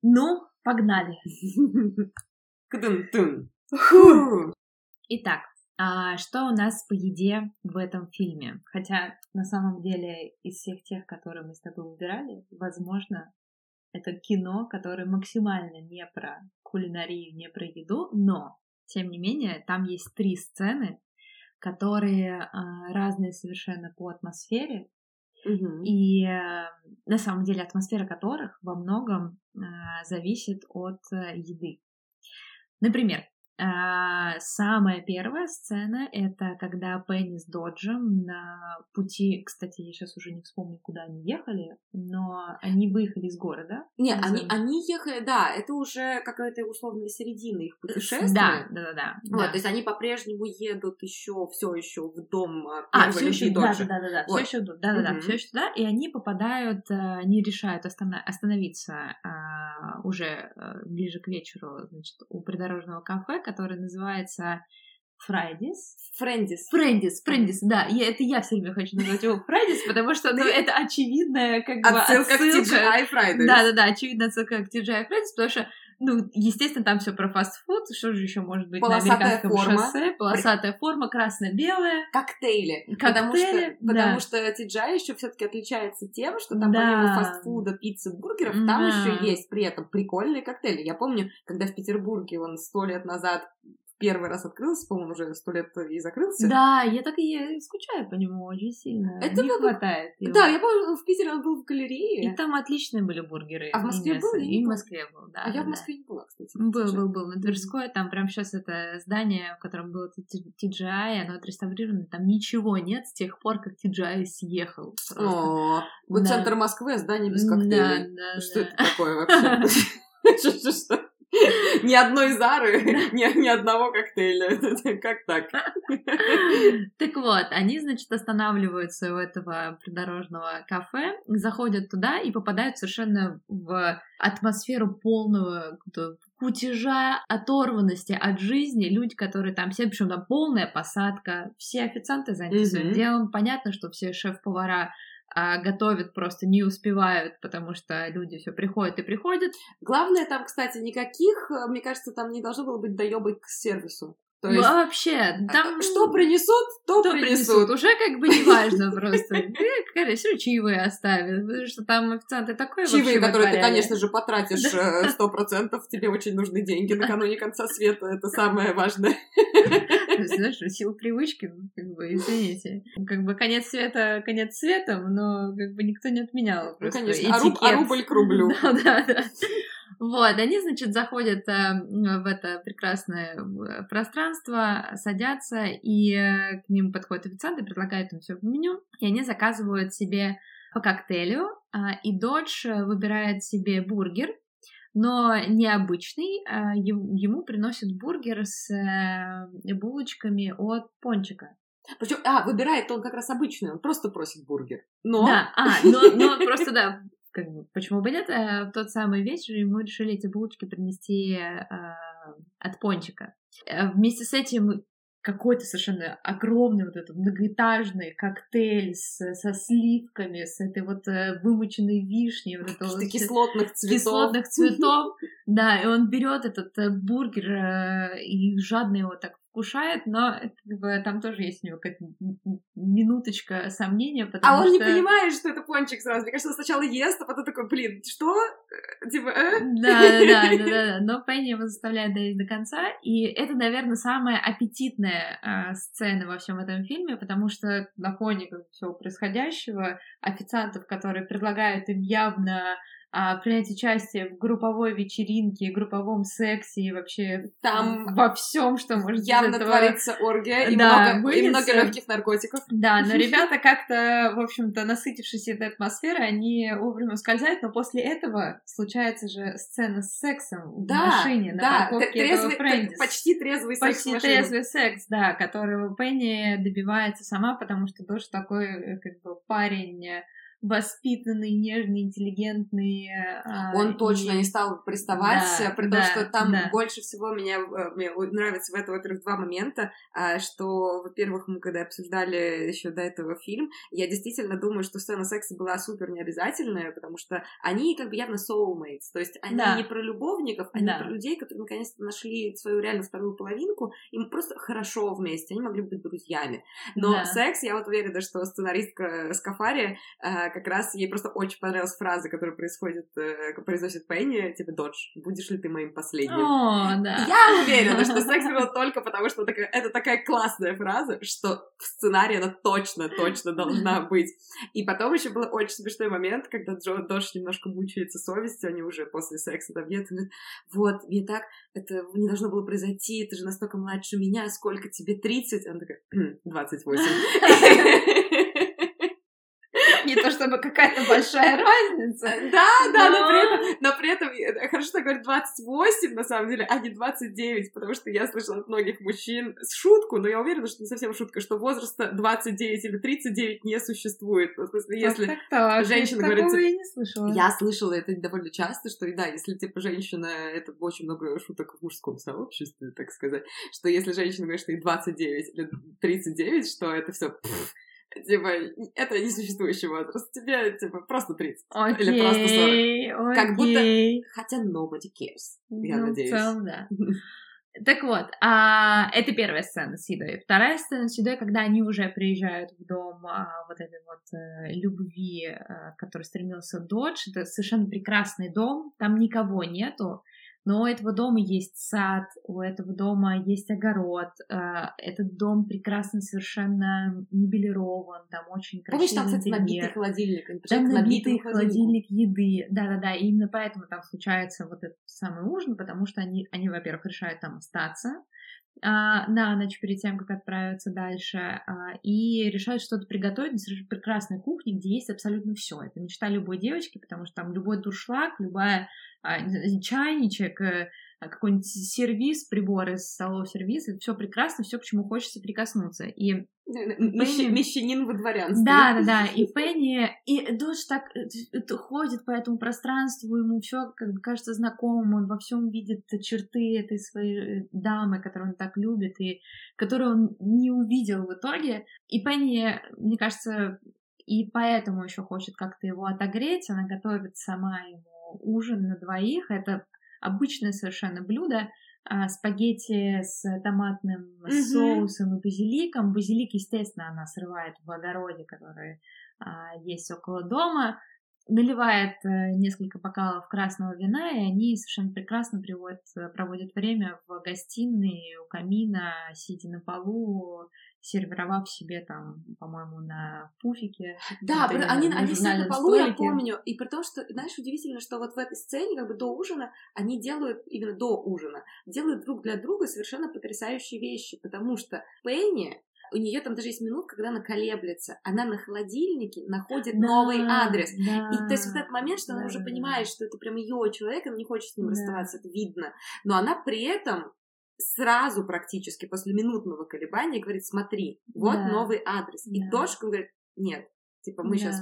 Ну, погнали. Итак, а что у нас по еде в этом фильме? Хотя, на самом деле, из всех тех, которые мы с тобой выбирали, возможно, это кино, которое максимально не про кулинарию, не про еду, но, тем не менее, там есть три сцены, которые а, разные совершенно по атмосфере, угу. и а, на самом деле атмосфера которых во многом а, зависит от а, еды. Например, самая первая сцена — это когда Пенни с Доджем на пути... Кстати, я сейчас уже не вспомню, куда они ехали, но они выехали из города. Не, они, они ехали, да, это уже какая-то условная середина их путешествия. Да, да, да. Вот, да. то есть они по-прежнему едут еще все еще в дом а, а все еще, да, да, да, да, да, вот. все еще, да, да, да, все еще туда, и они попадают, э, они решают остановиться а, уже э, ближе к вечеру, значит, у придорожного кафе, который называется Фрайдис. Френдис. Френдис, Френдис, да. И это я все время хочу назвать его Фрайдис, потому что ну, это очевидная как бы отсылка, отсылка. к TGI Fridays. Да-да-да, очевидная отсылка к TGI Fridays, потому что ну, естественно, там все про фастфуд. Что же еще может быть Полосатая на американском форма. шоссе? Полосатая форма, красно-белая. Коктейли. Коктейли, потому что, да. потому что TGI еще все-таки отличается тем, что там да. помимо фастфуда, пиццы, бургеров, да. там еще есть при этом прикольные коктейли. Я помню, когда в Петербурге он сто лет назад первый раз открылся, по-моему, уже сто лет и закрылся. Да, я так и скучаю по нему очень сильно. Это не хватает его. Да, я помню, в Питере он был в галерее. И там отличные были бургеры. А в Москве был? И в Москве был, да. А да, я в да. Москве не была, кстати. Был, был, был. На Тверской, там прям сейчас это здание, в котором был TGI, оно отреставрировано, там ничего нет с тех пор, как TGI съехал. О, вот центр Москвы, а здание без коктейлей. да, Что это такое вообще? Что- Ни одной Зары, ни ни одного коктейля. Как так? Так вот, они, значит, останавливаются у этого придорожного кафе, заходят туда и попадают совершенно в атмосферу полного кутежа, оторванности от жизни. Люди, которые там все, причем там полная посадка, все официанты заняты своим делом. Понятно, что все шеф-повара а, готовят, просто не успевают, потому что люди все приходят и приходят. Главное там, кстати, никаких, э, мне кажется, там не должно было быть доебок к сервису. То есть, Вообще, там... а, что принесут, то, Что принесут. Уже как бы не важно просто. Все чаевые оставят. Потому что там официанты такое Чаевые, которые ты, конечно же, потратишь э, сто процентов, тебе очень нужны деньги накануне конца света, это самое важное. То Знаешь, сила привычки, как бы, извините. Как бы конец света, конец светом, но как бы никто не отменял Ну, конечно, а а рубль к рублю. Да, да, да. Вот, они, значит, заходят э, в это прекрасное э, пространство, садятся, и э, к ним подходит официант и предлагает им все в меню, и они заказывают себе по коктейлю, а, и Додж выбирает себе бургер, но необычный, а ем- ему приносят бургер с булочками от пончика. Причем, а, выбирает он как раз обычный, он просто просит бургер. Но Да, а, но, но просто да, как бы, почему бы нет, э, в тот самый вечер ему решили эти булочки принести э, от пончика. Э, Вместе с этим какой-то совершенно огромный вот этот многоэтажный коктейль с, со сливками, с этой вот э, вымоченной вишней, вот это вот кислотных цветов. кислотных цветов. Да, и он берет этот э, бургер э, и жадно его так вкушает, но это как бы, там тоже есть у него какая-то минуточка сомнения, потому А он что... не понимает, что это пончик сразу. Мне кажется, он сначала ест, а потом такой, блин, что? Э, Типа, э? Да, да, да, да, да, но Пенни его заставляет доесть до конца, и это, наверное, самая аппетитная а, сцена во всем этом фильме, потому что на фоне всего происходящего официантов, которые предлагают им явно а, принять участие в групповой вечеринке, групповом сексе и вообще Там во всем, что может явно этого- творится оргия и Да, много, и много легких наркотиков. Да, но ребята как-то, в общем-то, насытившись этой атмосферой, они вовремя ускользают, но после этого случается же сцена с сексом в Да, машине на да, парковке т- этого трезвый- Френдис. почти трезвый секс в Почти трезвый секс, да, которого Пенни добивается сама, потому что тоже такой, э, как бы, парень э, воспитанный, нежный, интеллигентный. а, Он точно и- не стал приставать, Да, э, при да, том, что там да. больше всего меня, э, мне нравится в этом, во-первых, два момента, а, что, во-первых, мы когда обсуждали еще до этого фильм, я действительно думаю, что сцена секса была супер необязательная, потому что они как бы явно soulmates, то есть они Да. не про любовников, они Да. про людей, которые наконец-то нашли свою реально вторую половинку, им просто хорошо вместе, они могли быть друзьями. Но Да. секс, я вот уверена, что сценаристка Скафари э, как раз ей просто очень понравилась фраза, которая происходит, э, произносит Пенни, типа, Додж, будешь ли ты моим последним? О, да. Я уверена, что секс был только потому, что такая- это такая классная фраза, что в сценарии она точно, точно должна быть. И потом еще был очень смешной момент, когда Джо Додж немножко мучается совестью, они уже после секса там нет, вот, мне так, это не должно было произойти, ты же настолько младше меня, сколько тебе, 30? Она такая, «Хм, 28. Не то чтобы какая-то большая разница. Да, да, но Но- при этом, но при этом хорошо, что говорит 28, на самом деле, а не 29, потому что я слышала от многих мужчин шутку, но я уверена, что не совсем шутка, что возраста 29 или 39 не существует. Ну, В смысле, если... Так, так, женщина говорит, я не слышала. Я слышала это довольно часто, что, да, если, типа, женщина... Это очень много шуток в мужском сообществе, так сказать, что если женщина говорит, что ей 29 или 39, что это все Типа, это несуществующий возраст. Тебе, типа, просто 30. Окей, Или просто 40. Как будто-. Хотя nobody cares, я Ну, надеюсь. В целом, да. Так вот, а, это первая сцена с едой. Вторая сцена с едой, когда они уже приезжают в дом а, вот этой вот э, любви, а, к которой стремился Додж. Это совершенно прекрасный дом, там никого нету, но у этого дома есть сад, у этого дома есть огород, э, этот дом прекрасно совершенно мебелирован, там очень красивый Помнишь, там, кстати, набитый холодильник? Там набитый холодильник еды. Да-да-да, и именно поэтому там случается вот этот самый ужин, потому что они, они во-первых, решают там остаться а, на ночь перед тем, как отправиться дальше, а, и решают что-то приготовить на совершенно прекрасной кухне, где есть абсолютно все. Это мечта любой девочки, потому что там любой дуршлаг, любая чайничек, э, а, какой-нибудь сервис, приборы, столовый сервис, это все прекрасно, все, к чему хочется прикоснуться. И Мещ- Мещанин во дворянстве. да, да, да. И Пенни, и Додж так э, ходит по этому пространству, ему все как бы кажется знакомым, он во всем видит черты этой своей э, дамы, которую он так любит, и которую он не увидел в итоге. И Пенни, мне кажется, и поэтому еще хочет как-то его отогреть. Она готовит сама ему ужин на двоих. Это обычное совершенно блюдо. а, спагетти с томатным Мгм. соусом и базиликом. Базилик, естественно, она срывает в огороде, который а, есть около дома. Наливает э, несколько бокалов красного вина, и они совершенно прекрасно приводят, э, проводят время в гостиной у камина, сидя на полу, сервировав себе там, по-моему, на пуфике. Да, при- они, на они сидят на полу, я столике. помню. И при том, что, знаешь, удивительно, что вот в этой сцене, как бы до ужина, они делают, именно до ужина, делают друг для друга совершенно потрясающие вещи, потому что Пенни, у нее там даже есть минут, когда она колеблется, она на холодильнике находит Да, новый адрес. да, И то есть вот этот момент, что она да, уже да, понимает, что это прям ее человек, она не хочет с ним Да. расставаться, это видно. Но она при этом сразу практически после минутного колебания говорит, смотри, вот Да. новый адрес. И Да. Дошка говорит, нет, типа мы Да. сейчас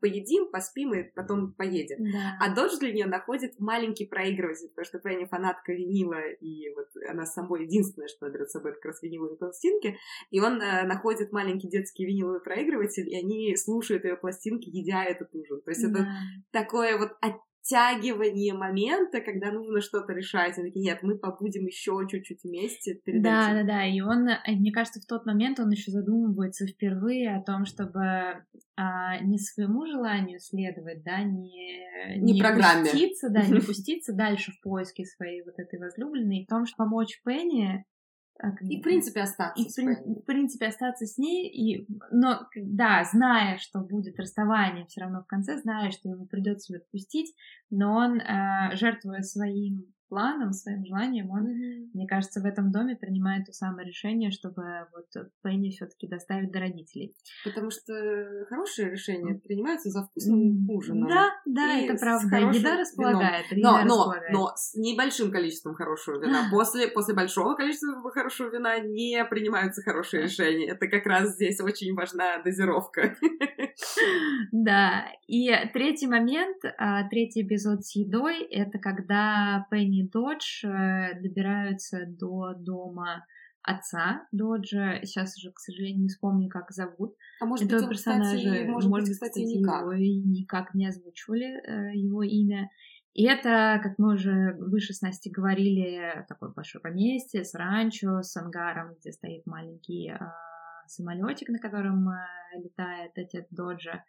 поедим, поспим и потом поедем. Да. А Додж для нее находит маленький проигрыватель, потому что Пенни фанатка винила, и вот она с собой единственное, что берет с собой, это как раз виниловые пластинки, и он э, находит маленький детский виниловый проигрыватель, и они слушают ее пластинки, едя этот ужин. То есть это Да. такое вот оттягивание момента, когда нужно что-то решать. Они такие, нет, мы побудем еще чуть-чуть вместе Да, да, да. И он, э, мне кажется, в тот момент он еще задумывается впервые о том, чтобы а, не своему желанию следовать, да, не, Не программе. пуститься, да, не пуститься дальше в поиске своей вот этой возлюбленной, в том, что помочь Пенни. А, И, в принципе, остаться и, в, Пенни. в принципе, остаться с ней, и, но, да, зная, что будет расставание, все равно в конце, зная, что ему придется ее отпустить, но он, э, жертвуя своим планом, своим желанием, он мне кажется, в этом доме принимает то самое решение, чтобы вот Пенни все-таки доставить до родителей. Потому что хорошие решения принимаются за вкусным ужином. Да, да, И это правда. Еда располагает. еда Но, но, располагает. но с небольшим количеством хорошего вина. После, после большого количества хорошего вина не принимаются хорошие решения. Это как раз здесь очень важна дозировка. Да, и третий момент, а, третий эпизод с едой, это когда Пенни и Додж э, добираются до дома отца Доджа. Сейчас уже, к сожалению, не вспомню, как зовут. А может Этого быть, он, кстати, персонажа, может, быть, кстати, никак. его и никак не озвучивали э, его имя. И это, как мы уже выше с Настей говорили, такое большое поместье с ранчо, с ангаром, где стоит маленький э, самолетик, на котором э, летает отец Доджа.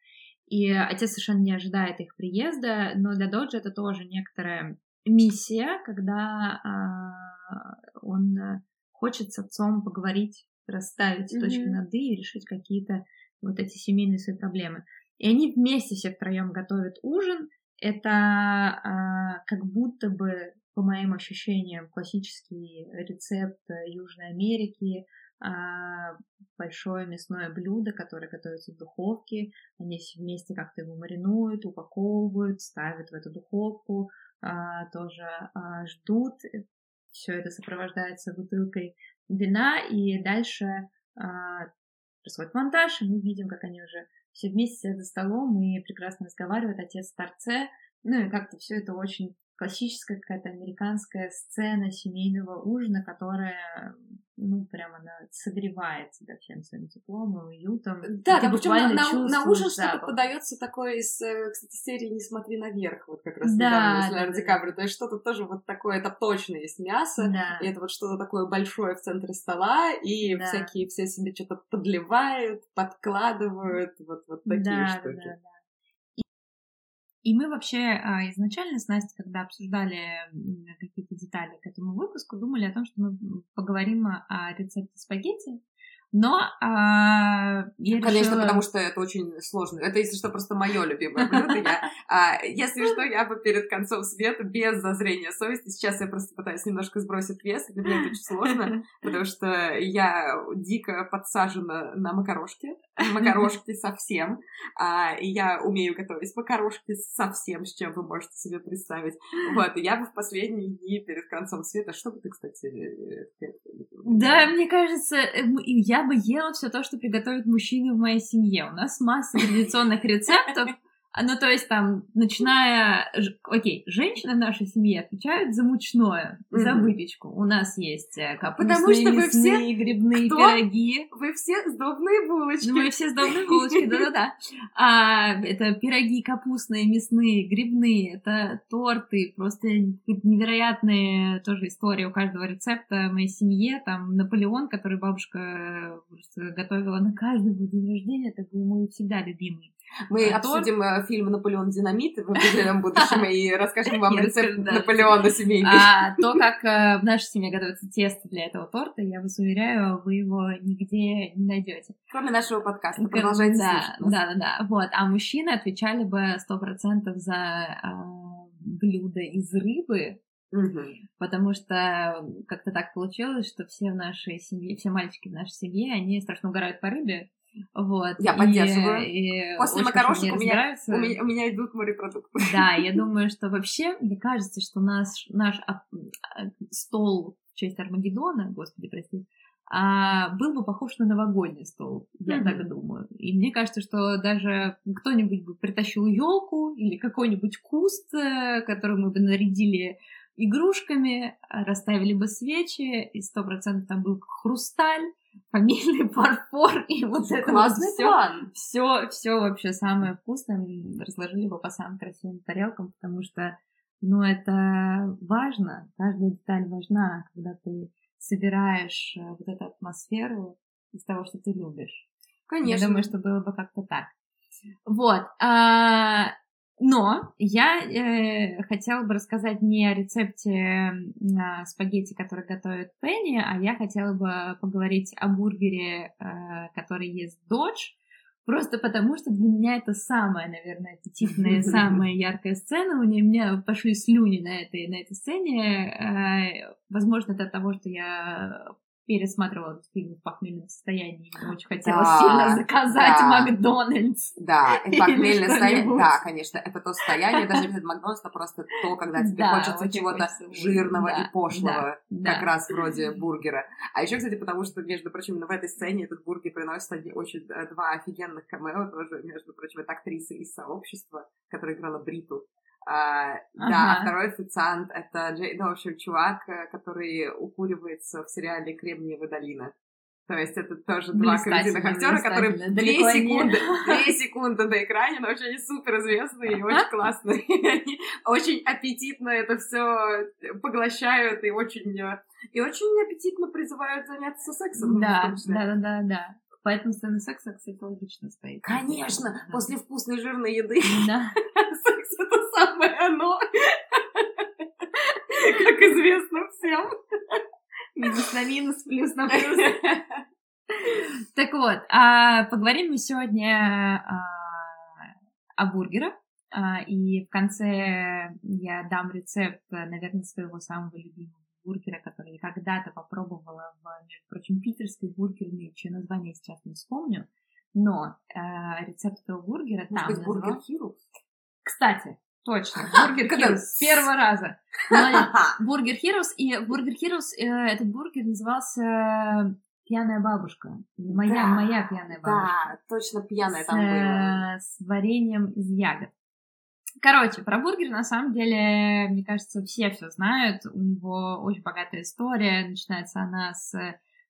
И отец совершенно не ожидает их приезда, но для Доджа это тоже некоторая миссия, когда а, он э, хочет с отцом поговорить, расставить Мгм. точки над «и» и решить какие-то вот эти семейные свои проблемы. И они вместе все втроем готовят ужин. Это а, как будто бы, по моим ощущениям, классический рецепт э, Южной Америки, а, большое мясное блюдо, которое готовится в духовке. Они все вместе как-то его маринуют, упаковывают, ставят в эту духовку, тоже а, ждут. Все это сопровождается бутылкой вина, и дальше а, происходит монтаж, и мы видим, как они уже все вместе за столом и прекрасно разговаривают, отец в торце. Ну и как-то все это очень классическая какая-то американская сцена семейного ужина, которая, ну, прямо она согревает тебя всем своим теплом и уютом. И Да, ты да, причем на, на- на ужин что-то подается такое из, э, кстати, серии «Не смотри наверх», вот как раз Да, недавно с да, Леонардо да, Ди Каприо. То есть что-то тоже вот такое, это точно есть мясо, Да. и это вот что-то такое большое в центре стола, и Да. всякие все себе что-то подливают, подкладывают, вот, вот такие да, штуки. Да, да, да. И, мы вообще а, изначально с Настей, когда обсуждали какие-то детали к этому выпуску, думали о том, что мы поговорим о рецепте спагетти, но а, я Конечно, решила... потому что это очень сложно. Это, если что, просто мое любимое блюдо. Я, а, если что, я бы перед концом света без зазрения совести. Сейчас я просто пытаюсь немножко сбросить вес. Для меня это очень сложно, потому что я дико подсажена на макарошки. Макарошки совсем. А, я умею готовить макарошки совсем, с чем вы можете себе представить. Вот, и я бы в последние дни перед концом света... Что бы ты, кстати... Э, да, мне кажется, э, я я бы ела все то, что приготовят мужчины в моей семье. У нас масса традиционных рецептов, ну, то есть там, начиная... Окей, женщины в нашей семье отвечают за мучное, mm-hmm. за выпечку. У нас есть э, капустные, Потому что вы все... грибные Кто? пироги. Вы все сдобные булочки. Мы все сдобные булочки, да-да-да. А, это пироги капустные, мясные, грибные, это торты, просто невероятные тоже истории у каждого рецепта в моей семье. Там Наполеон, который бабушка готовила на каждый день рождения, это был мой всегда любимый. Мы а обсудим. Э, фильм «Наполеон Динамит» в определенном будущем и расскажем вам рецепт Наполеона семейный. А то, как э, в нашей семье готовится тесто для этого торта, я вас уверяю, вы его нигде не найдете. Кроме нашего подкаста, продолжайте да, слушать Да, да, да. Вот. А мужчины отвечали бы сто процентов за а, блюдо из рыбы, Угу. Потому что как-то так получилось, что все в нашей семье, все мальчики в нашей семье, они страшно угорают по рыбе. Вот. Я и, поддерживаю. И После макарошек у меня, у, меня, у меня идут морепродукты. Да, я думаю, что вообще, мне кажется, что наш, наш а, стол в честь Армагеддона, господи, прости, а, был бы похож на новогодний стол, я mm-hmm. так думаю. И мне кажется, что даже кто-нибудь бы притащил елку или какой-нибудь куст, э, который мы бы нарядили игрушками, расставили бы свечи, и сто процентов там был хрусталь, фамильный фарфор и вот это Классный все, план. все, все вообще самое вкусное разложили бы по самым красивым тарелкам, потому что, ну, это важно, каждая деталь важна, когда ты собираешь э, вот эту атмосферу из того, что ты любишь. Конечно. Я думаю, что было бы как-то так. Вот. А, но я э, хотела бы рассказать не о рецепте э, спагетти, который готовит Пенни, а я хотела бы поговорить о бургере, э, который ест Додж, просто потому что для меня это самая, наверное, аппетитная, самая яркая сцена. У меня пошли слюни на этой, на этой сцене. Э, возможно, это от того, что я пересматривала этот фильм в похмельном состоянии, мне очень хотелось да, сильно заказать да, Макдональдс. Да, похмельное состояние, да, конечно, это то состояние, даже без Макдональдс, это просто то, когда тебе да, хочется чего-то жирного да, и пошлого, да, как да. раз вроде бургера. А еще, кстати, потому что, между прочим, в этой сцене этот бургер приносит очень э, два офигенных камео тоже, между прочим, это актриса из сообщества, которая играла Бриту. А, ага. Да, а второй официант это, ну, в общем, чувак, э, который укуривается в сериале «Кремниевая долина». То есть это тоже два кредитных актера, которые две секунды, две секунды на экране, но очень супер известные и очень классные. Они очень аппетитно это все поглощают и очень, э, и очень аппетитно призывают заняться сексом. Да, да, да, да, да. Поэтому сцена секса, кстати, логично стоит. Конечно, да. после вкусной жирной еды. Да. Секс это самое оно. Как известно всем. Минус на минус, плюс на плюс. Так вот, а, поговорим мы сегодня а, о бургерах. А, и в конце я дам рецепт, наверное, своего самого любимого бургера, который я когда-то попробовала в, между прочим, питерской бургерной, чье название сейчас не вспомню, но э, рецепт этого бургера Может там быть, Burger Heroes? Кстати, точно, Burger Heroes с первого раза. Burger Heroes, и Burger Heroes, э, этот бургер назывался пьяная бабушка. Моя, да, моя пьяная бабушка. Да, точно пьяная с, там была. Э, с вареньем из ягод. Короче, про бургер на самом деле, мне кажется, все все знают. У него очень богатая история. Начинается она с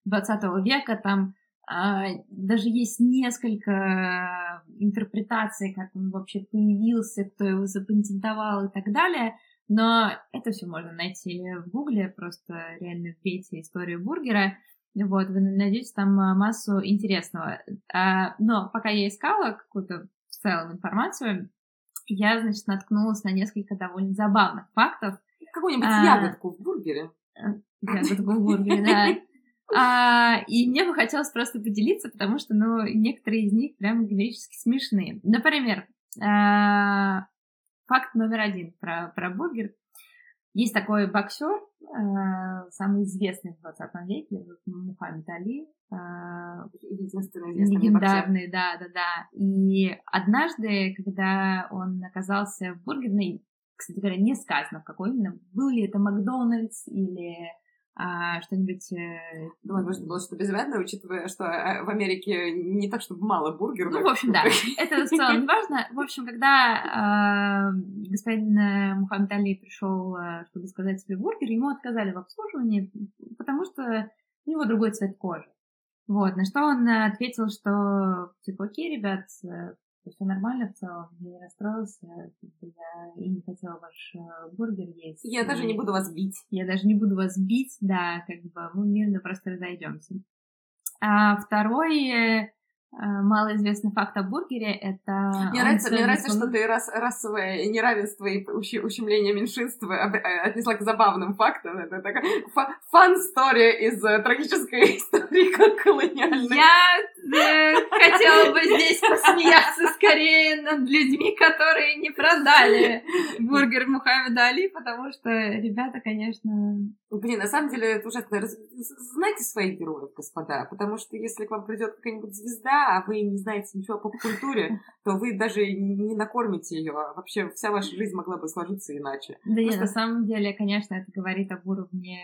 20 века. Там а, даже есть несколько интерпретаций, как он вообще появился, кто его запатентовал и так далее. Но это все можно найти в Гугле, просто реально вбейте историю бургера. Вот, вы найдете там массу интересного. А, но пока я искала какую-то в целом информацию, я, значит, наткнулась на несколько довольно забавных фактов. Какую-нибудь а... ягодку в бургере. Э, ягодку в бургере, да. А, и мне бы хотелось просто поделиться, потому что, ну, некоторые из них прям героически смешные. Например, а, факт номер один про, про бургер. Есть такой боксер, а, самый известный в 20 веке, Мухаммед Али. А, Единственный известный Легендарный, да, да, да. И однажды, когда он оказался в бургерной, кстати говоря, не сказано, в какой именно, был ли это Макдональдс или а, что-нибудь... Э... Ну, возможно, было что-то безвредное, учитывая, что э, в Америке не так, чтобы мало бургеров. Ну, в общем, да. Это в целом не важно. В общем, когда э, господин Мухаммед Али пришел, э, чтобы сказать себе бургер, ему отказали в обслуживании, потому что у него другой цвет кожи. Вот, на что он ответил, что, типа, окей, ребят, все нормально в целом, я не расстроился, я и не хотела ваш э, бургер есть. Я даже не буду вас бить. Я даже не буду вас бить, да, как бы мы мирно просто разойдемся. А второй Э, малоизвестный факт о бургере это... Мне нравится, мне нравится что ты рас, расовое неравенство и ущемление меньшинства э, отнесла к забавным фактам. Это такая фан-история из э, трагической истории как колониальной. Я э, хотела бы здесь посмеяться скорее над людьми, которые не продали бургер Мухаммеда Али, потому что ребята, конечно... Блин, на самом деле это ужасно. Знайте своих героев, господа, потому что если к вам придет какая-нибудь звезда, а вы не знаете ничего по культуре, то вы даже не накормите ее. А вообще вся ваша жизнь могла бы сложиться иначе. Да нет, на самом деле, конечно, это говорит об уровне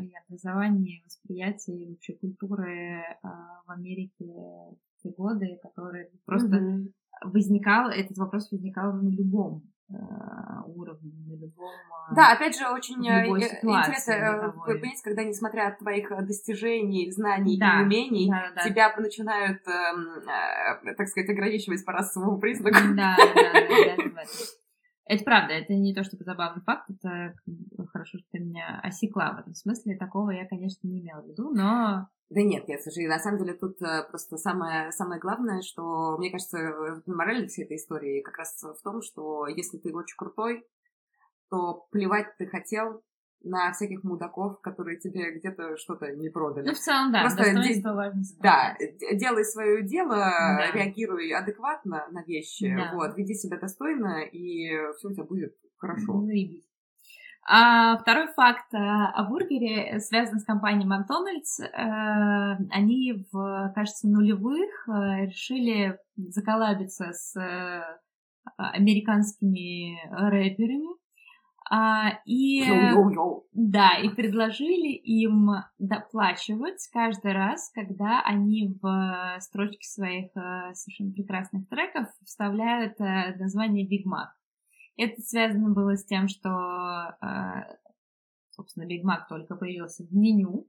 и образования, и восприятия, и вообще культуры а, в Америке в те годы, которые просто возникал, этот вопрос возникал на любом уровне, на любом... Э, да, опять же, очень э, интересно понять, когда, несмотря от твоих достижений, знаний да, и умений, да, да. тебя начинают, э, так сказать, ограничивать по расовому признаку. Да, да, да, да, Это правда, это не то чтобы забавный факт, это хорошо, что ты меня осекла в этом смысле. Такого я, конечно, не имела в виду, но да нет, нет, слушай, на самом деле тут э, просто самое, самое главное, что, мне кажется, мораль всей этой истории как раз в том, что если ты очень крутой, то плевать ты хотел на всяких мудаков, которые тебе где-то что-то не продали. Ну, в целом, да, Просто де- Да, делай свое дело, да. реагируй адекватно на вещи, да. вот, веди себя достойно, и все у тебя будет хорошо. Заебись. А второй факт э, о бургере связан с компанией Макдональдс. Э, они в, кажется, нулевых э, решили заколабиться с американскими рэперами. А, и, да, и предложили им доплачивать каждый раз, когда они в строчке своих совершенно прекрасных треков вставляют название Big Mac. Это связано было с тем, что, собственно, Big Mac только появился в меню,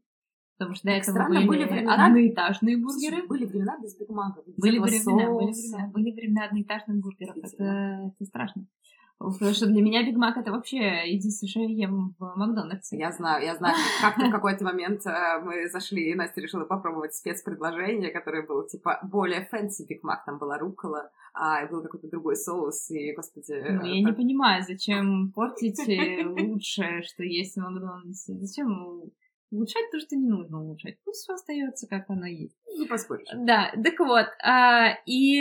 потому что до этого Странно, были, были времена, одноэтажные бургеры. Были времена без Big Mac а. Были времена, были времена, были времена одноэтажных бургеров. Это, это страшно. Потому что для меня Big Mac это вообще единственное, что я ем в Макдональдсе. Я знаю, я знаю. Как-то в какой-то момент э, мы зашли, и Настя решила попробовать спецпредложение, которое было типа более fancy Big Mac. Там была рукола, а был какой-то другой соус, и, господи... Ну, я не понимаю, зачем портить лучшее, что есть в Макдональдсе? Зачем Улучшать то, что не нужно улучшать. Пусть все остается, как оно есть. Не поспоришь. Да, так вот. А, и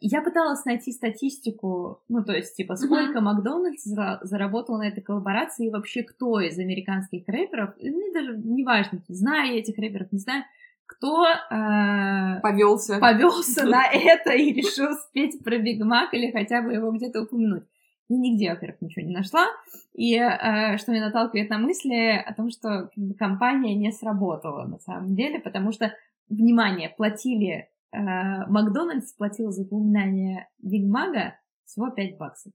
я пыталась найти статистику, ну, то есть, типа, сколько mm-hmm. Макдональдс заработал на этой коллаборации, и вообще кто из американских рэперов, мне даже не важно, знаю я этих рэперов, не знаю, кто э, повелся, повелся на это и решил спеть про Биг Мак или хотя бы его где-то упомянуть. И нигде, во-первых, ничего не нашла. И э, что меня наталкивает на мысли о том, что как бы, кампания не сработала на самом деле, потому что, внимание, платили, э, Макдональдс платил за упоминание Big Mac а всего 5 баксов.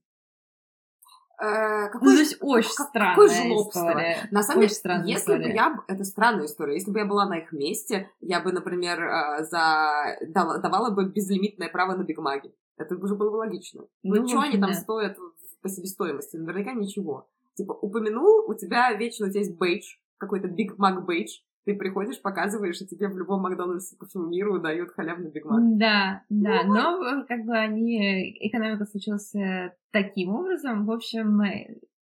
Э, какой, ну, то есть очень как, странная история. На самом деле, если история. бы я... Это странная история. Если бы я была на их месте, я бы, например, э, за... давала бы безлимитное право на Big Mac и. Это уже было бы логично. Ну, ну что они там да. стоят по себестоимости? Наверняка ничего. Типа, упомянул, у тебя вечно у тебя есть бейдж, какой-то Big Mac бейдж, Ты приходишь, показываешь, и тебе в любом Макдональдсе по всему миру дают халявный Big Mac. Да, да, ну, но как бы они, экономика случилась таким образом. В общем,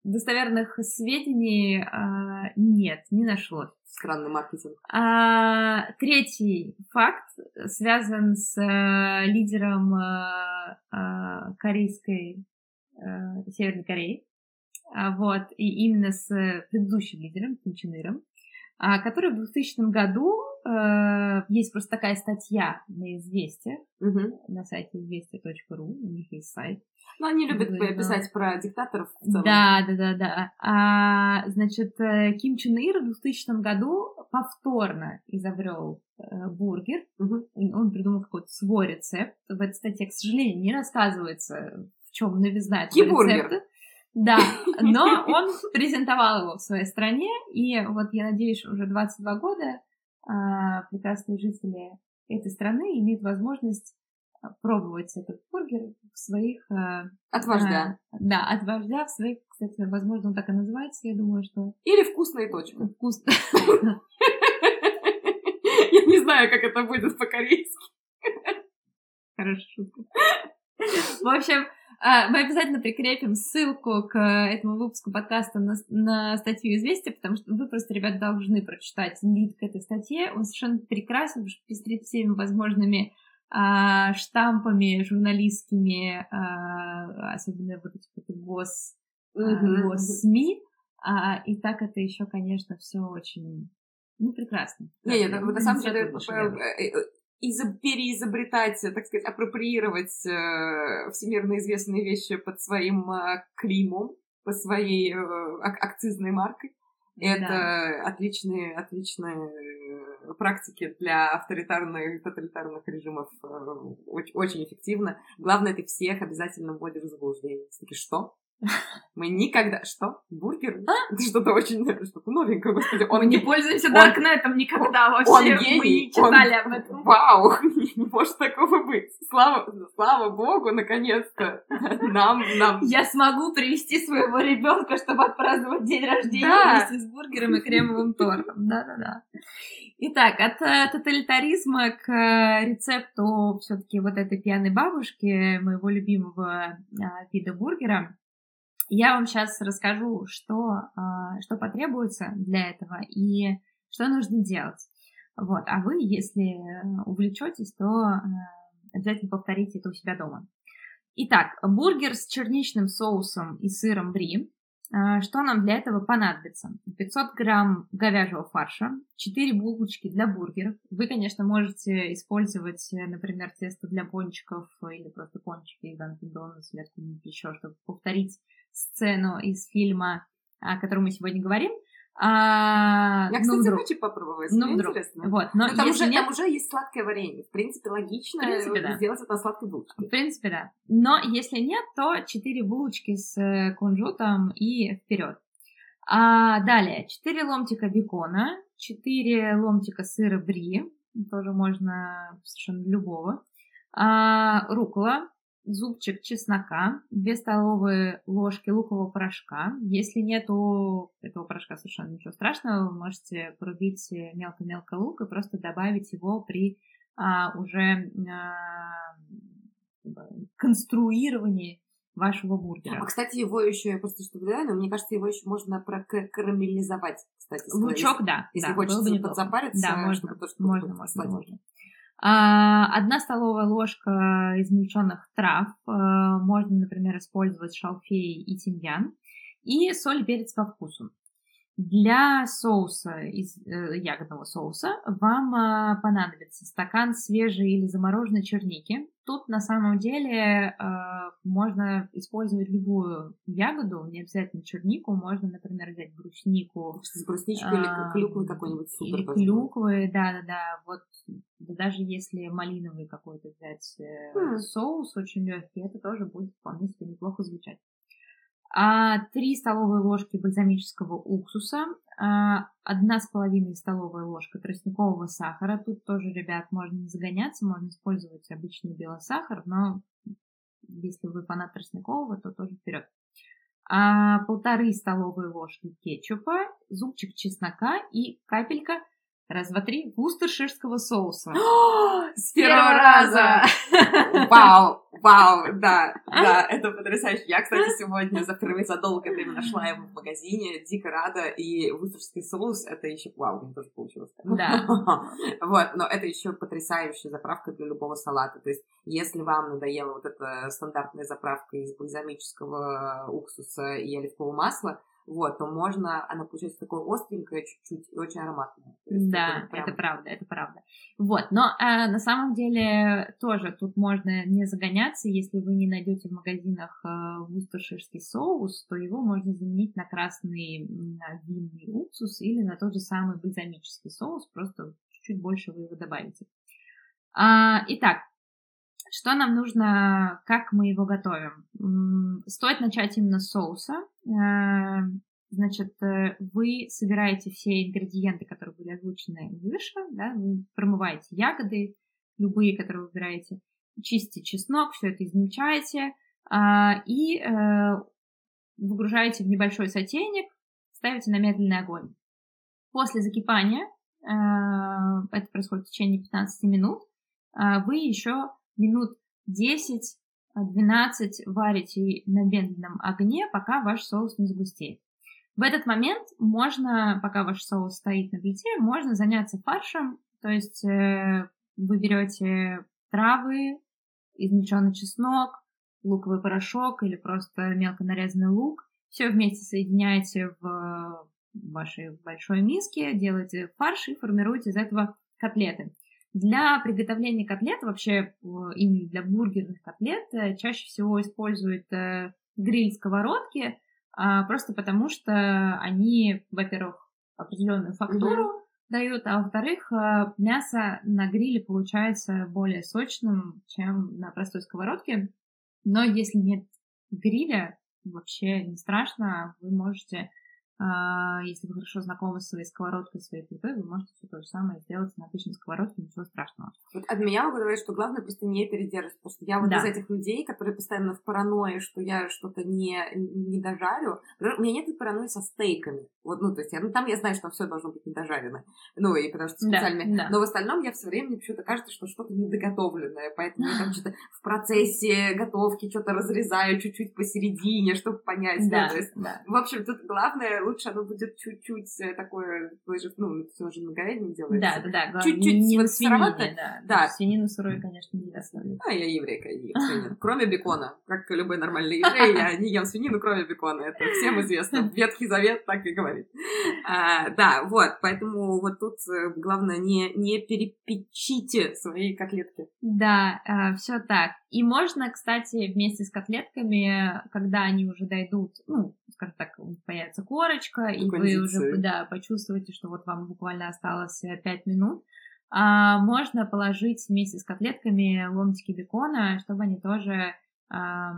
достоверных сведений а, нет, не нашлось. Странный маркетинг. А, третий факт связан с а, лидером а, а, корейской, а, Северной Кореи. А, вот, и именно с предыдущим лидером, Ким Чен Иром, а, который в 2000 году а, есть просто такая статья на Известия, угу. на сайте известия.ру, у них есть сайт, ну, они любят Говорит, писать да. про диктаторов в целом. Да, да, да, да. А, значит, э, Ким Чен Ир в 2000 году повторно изобрел э, бургер. Угу. Он придумал какой-то свой рецепт. В этой статье, к сожалению, не рассказывается, в чем новизна этого рецепта. Да, но он презентовал его в своей стране, и вот я надеюсь, уже 22 года а, прекрасные жители этой страны имеют возможность пробовать этот бургер в своих... Э, от вождя. Э, да, от вождя в своих, кстати, возможно, он так и называется, я думаю, что... Или вкусная точка. Вкусно. Я не знаю, как это будет по-корейски. Хорошая шутка. В общем, мы обязательно прикрепим ссылку к этому выпуску подкаста на, на статью «Известия», потому что вы просто, ребят, должны прочитать лид к этой статье. Он совершенно прекрасен, потому что пестрит всеми возможными а, штампами журналистскими, а, особенно вот эти вот гос, mm-hmm. гос СМИ, а, и так это еще, конечно, все очень, ну, прекрасно. Не, не, на, на самом деле, э, э, изоб, переизобретать, так сказать, апроприировать э, всемирно известные вещи под своим э, климом, по своей э, акцизной маркой. Это да. отличные, отличные практики для авторитарных тоталитарных режимов э, очень, очень эффективно. Главное, ты всех обязательно вводишь в заблуждение. Такие, что? Мы никогда... Что? Бургер? А? Это что-то очень... Что-то новенькое, господи. Он Мы не пользуемся Даркнетом никогда вообще. Он гений. Мы не читали он... об этом. Вау! Не может такого быть. Слава, слава богу, наконец-то. Нам, нам... Я смогу привести своего ребенка, чтобы отпраздновать день рождения да. вместе с бургером и кремовым тортом. Да-да-да. Итак, от э, тоталитаризма к э, рецепту все-таки вот этой пьяной бабушки, моего любимого а, вида бургера, я вам сейчас расскажу, что, а, что потребуется для этого и что нужно делать. Вот. А вы, если увлечетесь, то э, обязательно повторите это у себя дома. Итак, бургер с черничным соусом и сыром бри. А, что нам для этого понадобится? 500 грамм говяжьего фарша, 4 булочки для бургеров. Вы, конечно, можете использовать, например, тесто для пончиков или просто пончики из Dunkin' Donuts или еще, чтобы повторить сцену из фильма, о котором мы сегодня говорим. А, Я, кстати, вдруг. хочу попробовать. Ну, Мне вдруг. интересно. Вот, но, но там, уже, нет... там уже есть сладкое варенье. В принципе, логично в принципе, да. сделать это сладкой булочке. В принципе, да. Но если нет, то 4 булочки с э, кунжутом и вперед. А, далее, 4 ломтика бекона, 4 ломтика сыра бри, тоже можно совершенно любого, а, рукола, зубчик чеснока, 2 столовые ложки лукового порошка. Если нету этого порошка, совершенно ничего страшного, вы можете порубить мелко-мелко лук и просто добавить его при а, уже а, конструировании вашего бургера. А, кстати, его еще, я просто что но мне кажется, его еще можно прокарамелизовать, кстати. Лучок, если, да. Если да, хочется подзапариться, да, можно, чтобы то, что можно, можно, можно. А, одна столовая ложка измельченных трав. А, можно, например, использовать шалфей и тимьян. И соль и перец по вкусу. Для соуса, из э, ягодного соуса, вам э, понадобится стакан свежей или замороженной черники. Тут на самом деле э, можно использовать любую ягоду, не обязательно чернику, можно, например, взять бруснику. С брусничкой или клюквой какой-нибудь супер. Или клюквы, да-да-да. Вот даже если малиновый какой-то взять mm. соус очень легкий, это тоже будет вполне себе неплохо звучать а 3 столовые ложки бальзамического уксуса, а, одна с половиной столовая ложка тростникового сахара. Тут тоже, ребят, можно не загоняться, можно использовать обычный белый сахар, но если вы фанат тростникового, то тоже вперед. А, полторы столовые ложки кетчупа, зубчик чеснока и капелька Раз, два, три. Вустерширского соуса. С первого раза! Вау, вау, да, да, это потрясающе. Я, кстати, сегодня за впервые за долгое время нашла его в магазине, дико рада, и вустерский соус, это еще, вау, у меня тоже получилось. Да. Вот, но это еще потрясающая заправка для любого салата. То есть, если вам надоела вот эта стандартная заправка из бальзамического уксуса и оливкового масла, вот, то можно, она получается такое остренькое чуть-чуть и очень ароматное. Да, это, прям... это правда, это правда. Вот, но а, на самом деле тоже тут можно не загоняться, если вы не найдете в магазинах а, вустоширский соус, то его можно заменить на красный на винный уксус или на тот же самый бальзамический соус, просто чуть-чуть больше вы его добавите. А, итак, что нам нужно, как мы его готовим? Стоит начать именно с соуса. Э, значит, э, вы собираете все ингредиенты, которые были озвучены выше, да, вы промываете ягоды, любые, которые выбираете, чистите чеснок, все это измельчаете а, и э, выгружаете в небольшой сотейник, ставите на медленный огонь. После закипания, это происходит в течение 15 минут, вы еще минут 10-12 варите на медленном огне, пока ваш соус не загустеет. В этот момент можно, пока ваш соус стоит на плите, можно заняться фаршем, то есть э, вы берете травы, измельченный чеснок, луковый порошок или просто мелко нарезанный лук, все вместе соединяете в вашей большой миске, делаете фарш и формируете из этого котлеты. Для приготовления котлет, вообще именно для бургерных котлет, э, чаще всего используют э, гриль-сковородки, а, просто потому что они, во-первых, определенную фактуру mm-hmm. дают, а во-вторых, э, мясо на гриле получается более сочным, чем на простой сковородке. Но если нет гриля, вообще не страшно, вы можете а, если вы хорошо знакомы с своей сковородкой, своей плитой, вы можете все то же самое сделать на обычной сковородке, ничего страшного. Вот от меня могу говорить, что главное просто не передерживать, потому что я вот да. из этих людей, которые постоянно в паранойи, что я что-то не, не дожарю. У меня нет паранойи со стейками. Вот, ну, то есть, я, ну, там я знаю, что все должно быть недожарено. Ну, и потому что специально. Да, да. Но в остальном я все время, мне почему-то кажется, что что-то недоготовленное. Поэтому я там что-то в процессе готовки что-то разрезаю чуть-чуть посередине, чтобы понять. Да, да, то есть, да. В общем, тут главное, лучше оно будет чуть-чуть э, такое, ну, все уже на говядине делается. Да, да, да. Чуть-чуть не свинине, да. да. Свинину сырой, конечно, не доставлю. А я еврейка, я ем свинину. Кроме бекона. Как любой нормальный еврей, я не ем свинину, кроме бекона. Это всем известно. Ветхий Завет так и говорит. А, да, вот, поэтому вот тут э, главное не, не перепечите свои котлетки. Да, э, все так. И можно, кстати, вместе с котлетками, когда они уже дойдут, ну, скажем так, появится корочка, и вы уже да, почувствуете, что вот вам буквально осталось 5 э, минут, а, можно положить вместе с котлетками ломтики бекона, чтобы они тоже а,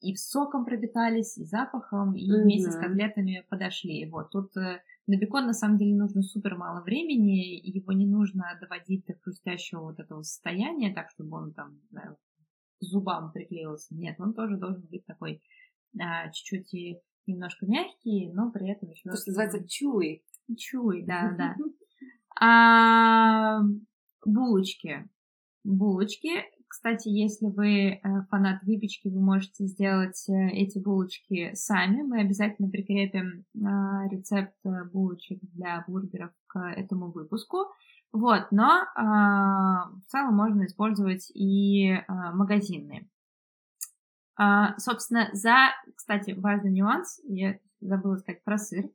и соком пропитались, и запахом, и mm-hmm. вместе с котлетами подошли. Вот тут э, на бекон на самом деле нужно супер мало времени, его не нужно доводить до хрустящего вот этого состояния, так чтобы он там знаю, к зубам приклеился. Нет, он тоже должен быть такой а, чуть-чуть и немножко мягкий, но при этом еще... То, что называется чуй. Чуй, да, да. А булочки. Булочки. Кстати, если вы э, фанат выпечки, вы можете сделать э, эти булочки сами. Мы обязательно прикрепим а, рецепт э, булочек для бургеров к этому выпуску. Вот, но а, в целом можно использовать и а. Собственно, за, кстати, важный нюанс, я забыла сказать про сыр.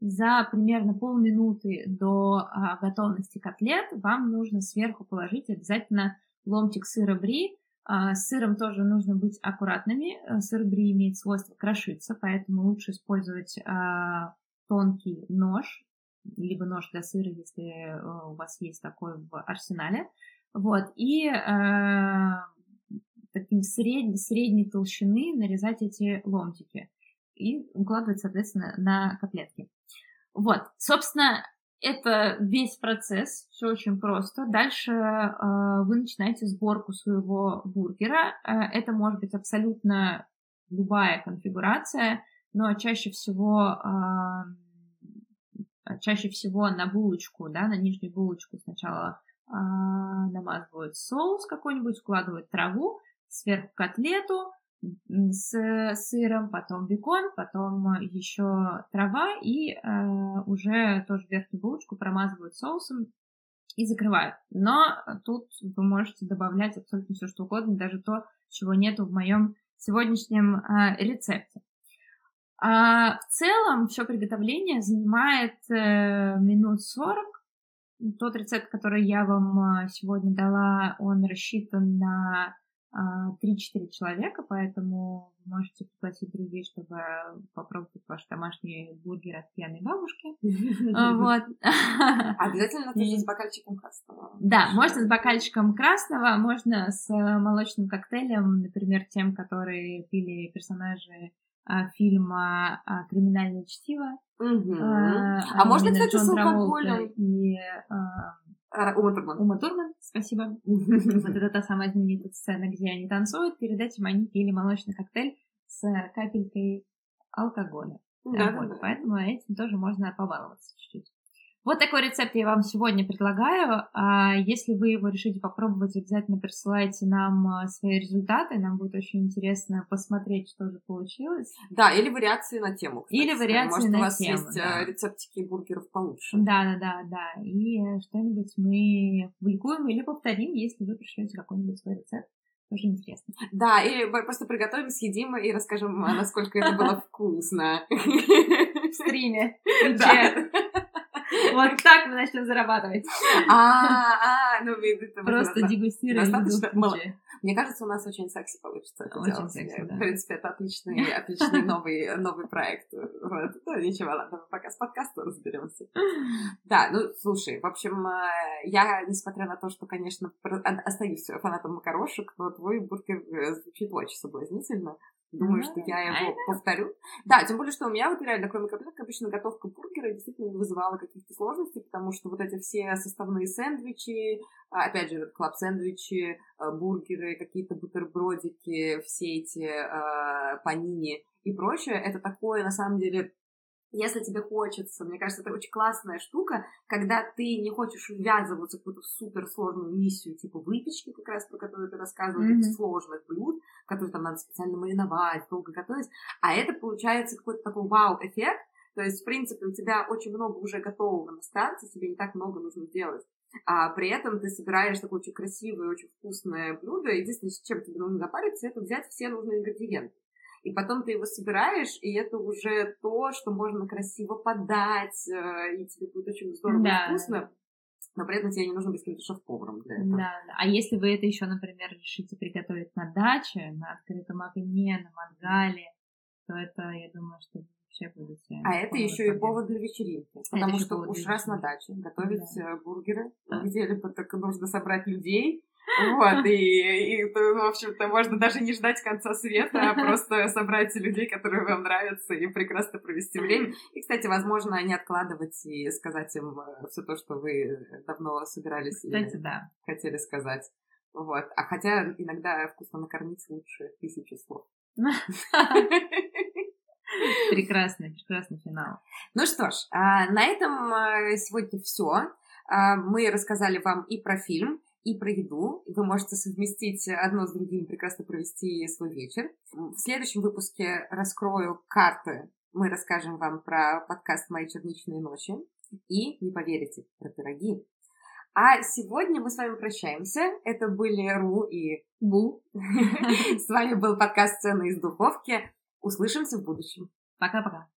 За примерно полминуты до готовности котлет вам нужно сверху положить обязательно ломтик сыра бри. А, с сыром тоже нужно быть аккуратными. Э, сыр бри имеет свойство крошиться, поэтому лучше использовать а, тонкий нож, либо нож для сыра, если э, у вас есть такой в арсенале. Вот, и э, таким средней, средней толщины нарезать эти ломтики и укладывать, соответственно, на котлетки. Вот, собственно, это весь процесс, все очень просто. Дальше э, вы начинаете сборку своего бургера. Э, это может быть абсолютно любая конфигурация, но чаще всего э, чаще всего на булочку, да, на нижнюю булочку сначала э, намазывают соус какой-нибудь, вкладывают траву, сверху котлету с сыром, потом бекон, потом еще трава и э, уже тоже верхнюю булочку промазывают соусом и закрывают. Но тут вы можете добавлять абсолютно все, что угодно, даже то, чего нету в моем сегодняшнем э, рецепте. А в целом все приготовление занимает э, минут 40. Тот рецепт, который я вам э, сегодня дала, он рассчитан на э, 3-4 человека, поэтому можете пригласить друзей, чтобы попробовать ваш домашний бургер от пьяной бабушки. Вот. Обязательно тоже с бокальчиком красного. Да, можно с бокальчиком красного, можно с молочным коктейлем, например, тем, которые пили персонажи а, фильма а, «Криминальное чтиво». А, а можно, кстати, с алкоголем? И а, Ума Турман. Ума Турман, спасибо. Вот это та самая знаменитая сцена, где они танцуют. Перед этим они пили молочный коктейль с капелькой алкоголя. Да, вот, да. Поэтому этим тоже можно побаловаться чуть-чуть. Вот такой рецепт я вам сегодня предлагаю. А если вы его решите попробовать, обязательно присылайте нам а, свои результаты. Нам будет очень интересно посмотреть, что же получилось. Да, или вариации на тему. Кстати. Или вариации Может, на у вас тему, есть да. э, рецептики бургеров получше. Да, да, да, да. И что-нибудь мы публикуем или повторим, если вы пришлете какой-нибудь свой рецепт. Тоже интересно. Да, или просто приготовим, съедим и расскажем, а, насколько это было вкусно. В стриме. Да. Вот так мы начнем зарабатывать. А, а, ну, это Просто дегустируем. достаточно. Мне кажется, у нас очень секси получится это Очень секси, да. В принципе, это отличный, отличный новый, новый проект. Вот. Ну, ничего, ладно, мы пока с подкастом разберемся. Да, ну, слушай, в общем, э, я, несмотря на то, что, конечно, о- остаюсь фанатом макарошек, но твой бургер э, звучит очень соблазнительно. Думаю, Ну, что я его повторю. Да, тем более, что у меня вот реально, кроме котлеток, обычно готовка бургера действительно не вызывала каких-то сложностей, потому что вот эти все составные сэндвичи, а, опять же, клаб-сэндвичи, а, бургеры, какие-то бутербродики, все эти а, панини и прочее, это такое, на самом деле, если тебе хочется, мне кажется, это очень классная штука, когда ты не хочешь ввязываться в какую-то суперсложную миссию, типа выпечки, как раз про которую ты рассказывала, таких сложных блюд, которые там надо специально мариновать, долго готовить, а это получается какой-то такой вау-эффект, то есть, в принципе, у тебя очень много уже готового на старте, тебе не так много нужно делать. А при этом ты собираешь такое очень красивое, очень вкусное блюдо. Единственное, с чем тебе нужно запариться, это взять все нужные ингредиенты. И потом ты его собираешь, и это уже то, что можно красиво подать, э, и тебе будет очень здорово Да, и вкусно. Но при этом тебе не нужно быть каким-то шеф-поваром для этого. Да, да. А если вы это еще, например, решите приготовить на даче, на открытом огне, на мангале, то это, я думаю, что вообще будете... А это еще и повод для вечеринки. Потому что уж раз на даче готовить Да. э, бургеры, Да. где-либо так нужно собрать людей. Вот, и, и, в общем-то, можно даже не ждать конца света, а просто собрать людей, которые вам нравятся, и прекрасно провести время. И, кстати, возможно, не откладывать и сказать им все то, что вы давно собирались и Кстати, да. хотели сказать. Вот. А хотя иногда вкусно накормить лучше тысячи слов. Прекрасный, прекрасный финал. Ну что ж, а, на этом а, сегодня все. Мы рассказали вам и про фильм, и про еду. Вы можете совместить одно с другим, прекрасно провести свой вечер. В следующем выпуске раскрою карты. Мы расскажем вам про подкаст «Мои черничные ночи» и, не поверите, про пироги. А сегодня мы с вами прощаемся. Это были Ру и Бу. С вами был подкаст «Сцены из духовки». Услышимся в будущем. Пока-пока.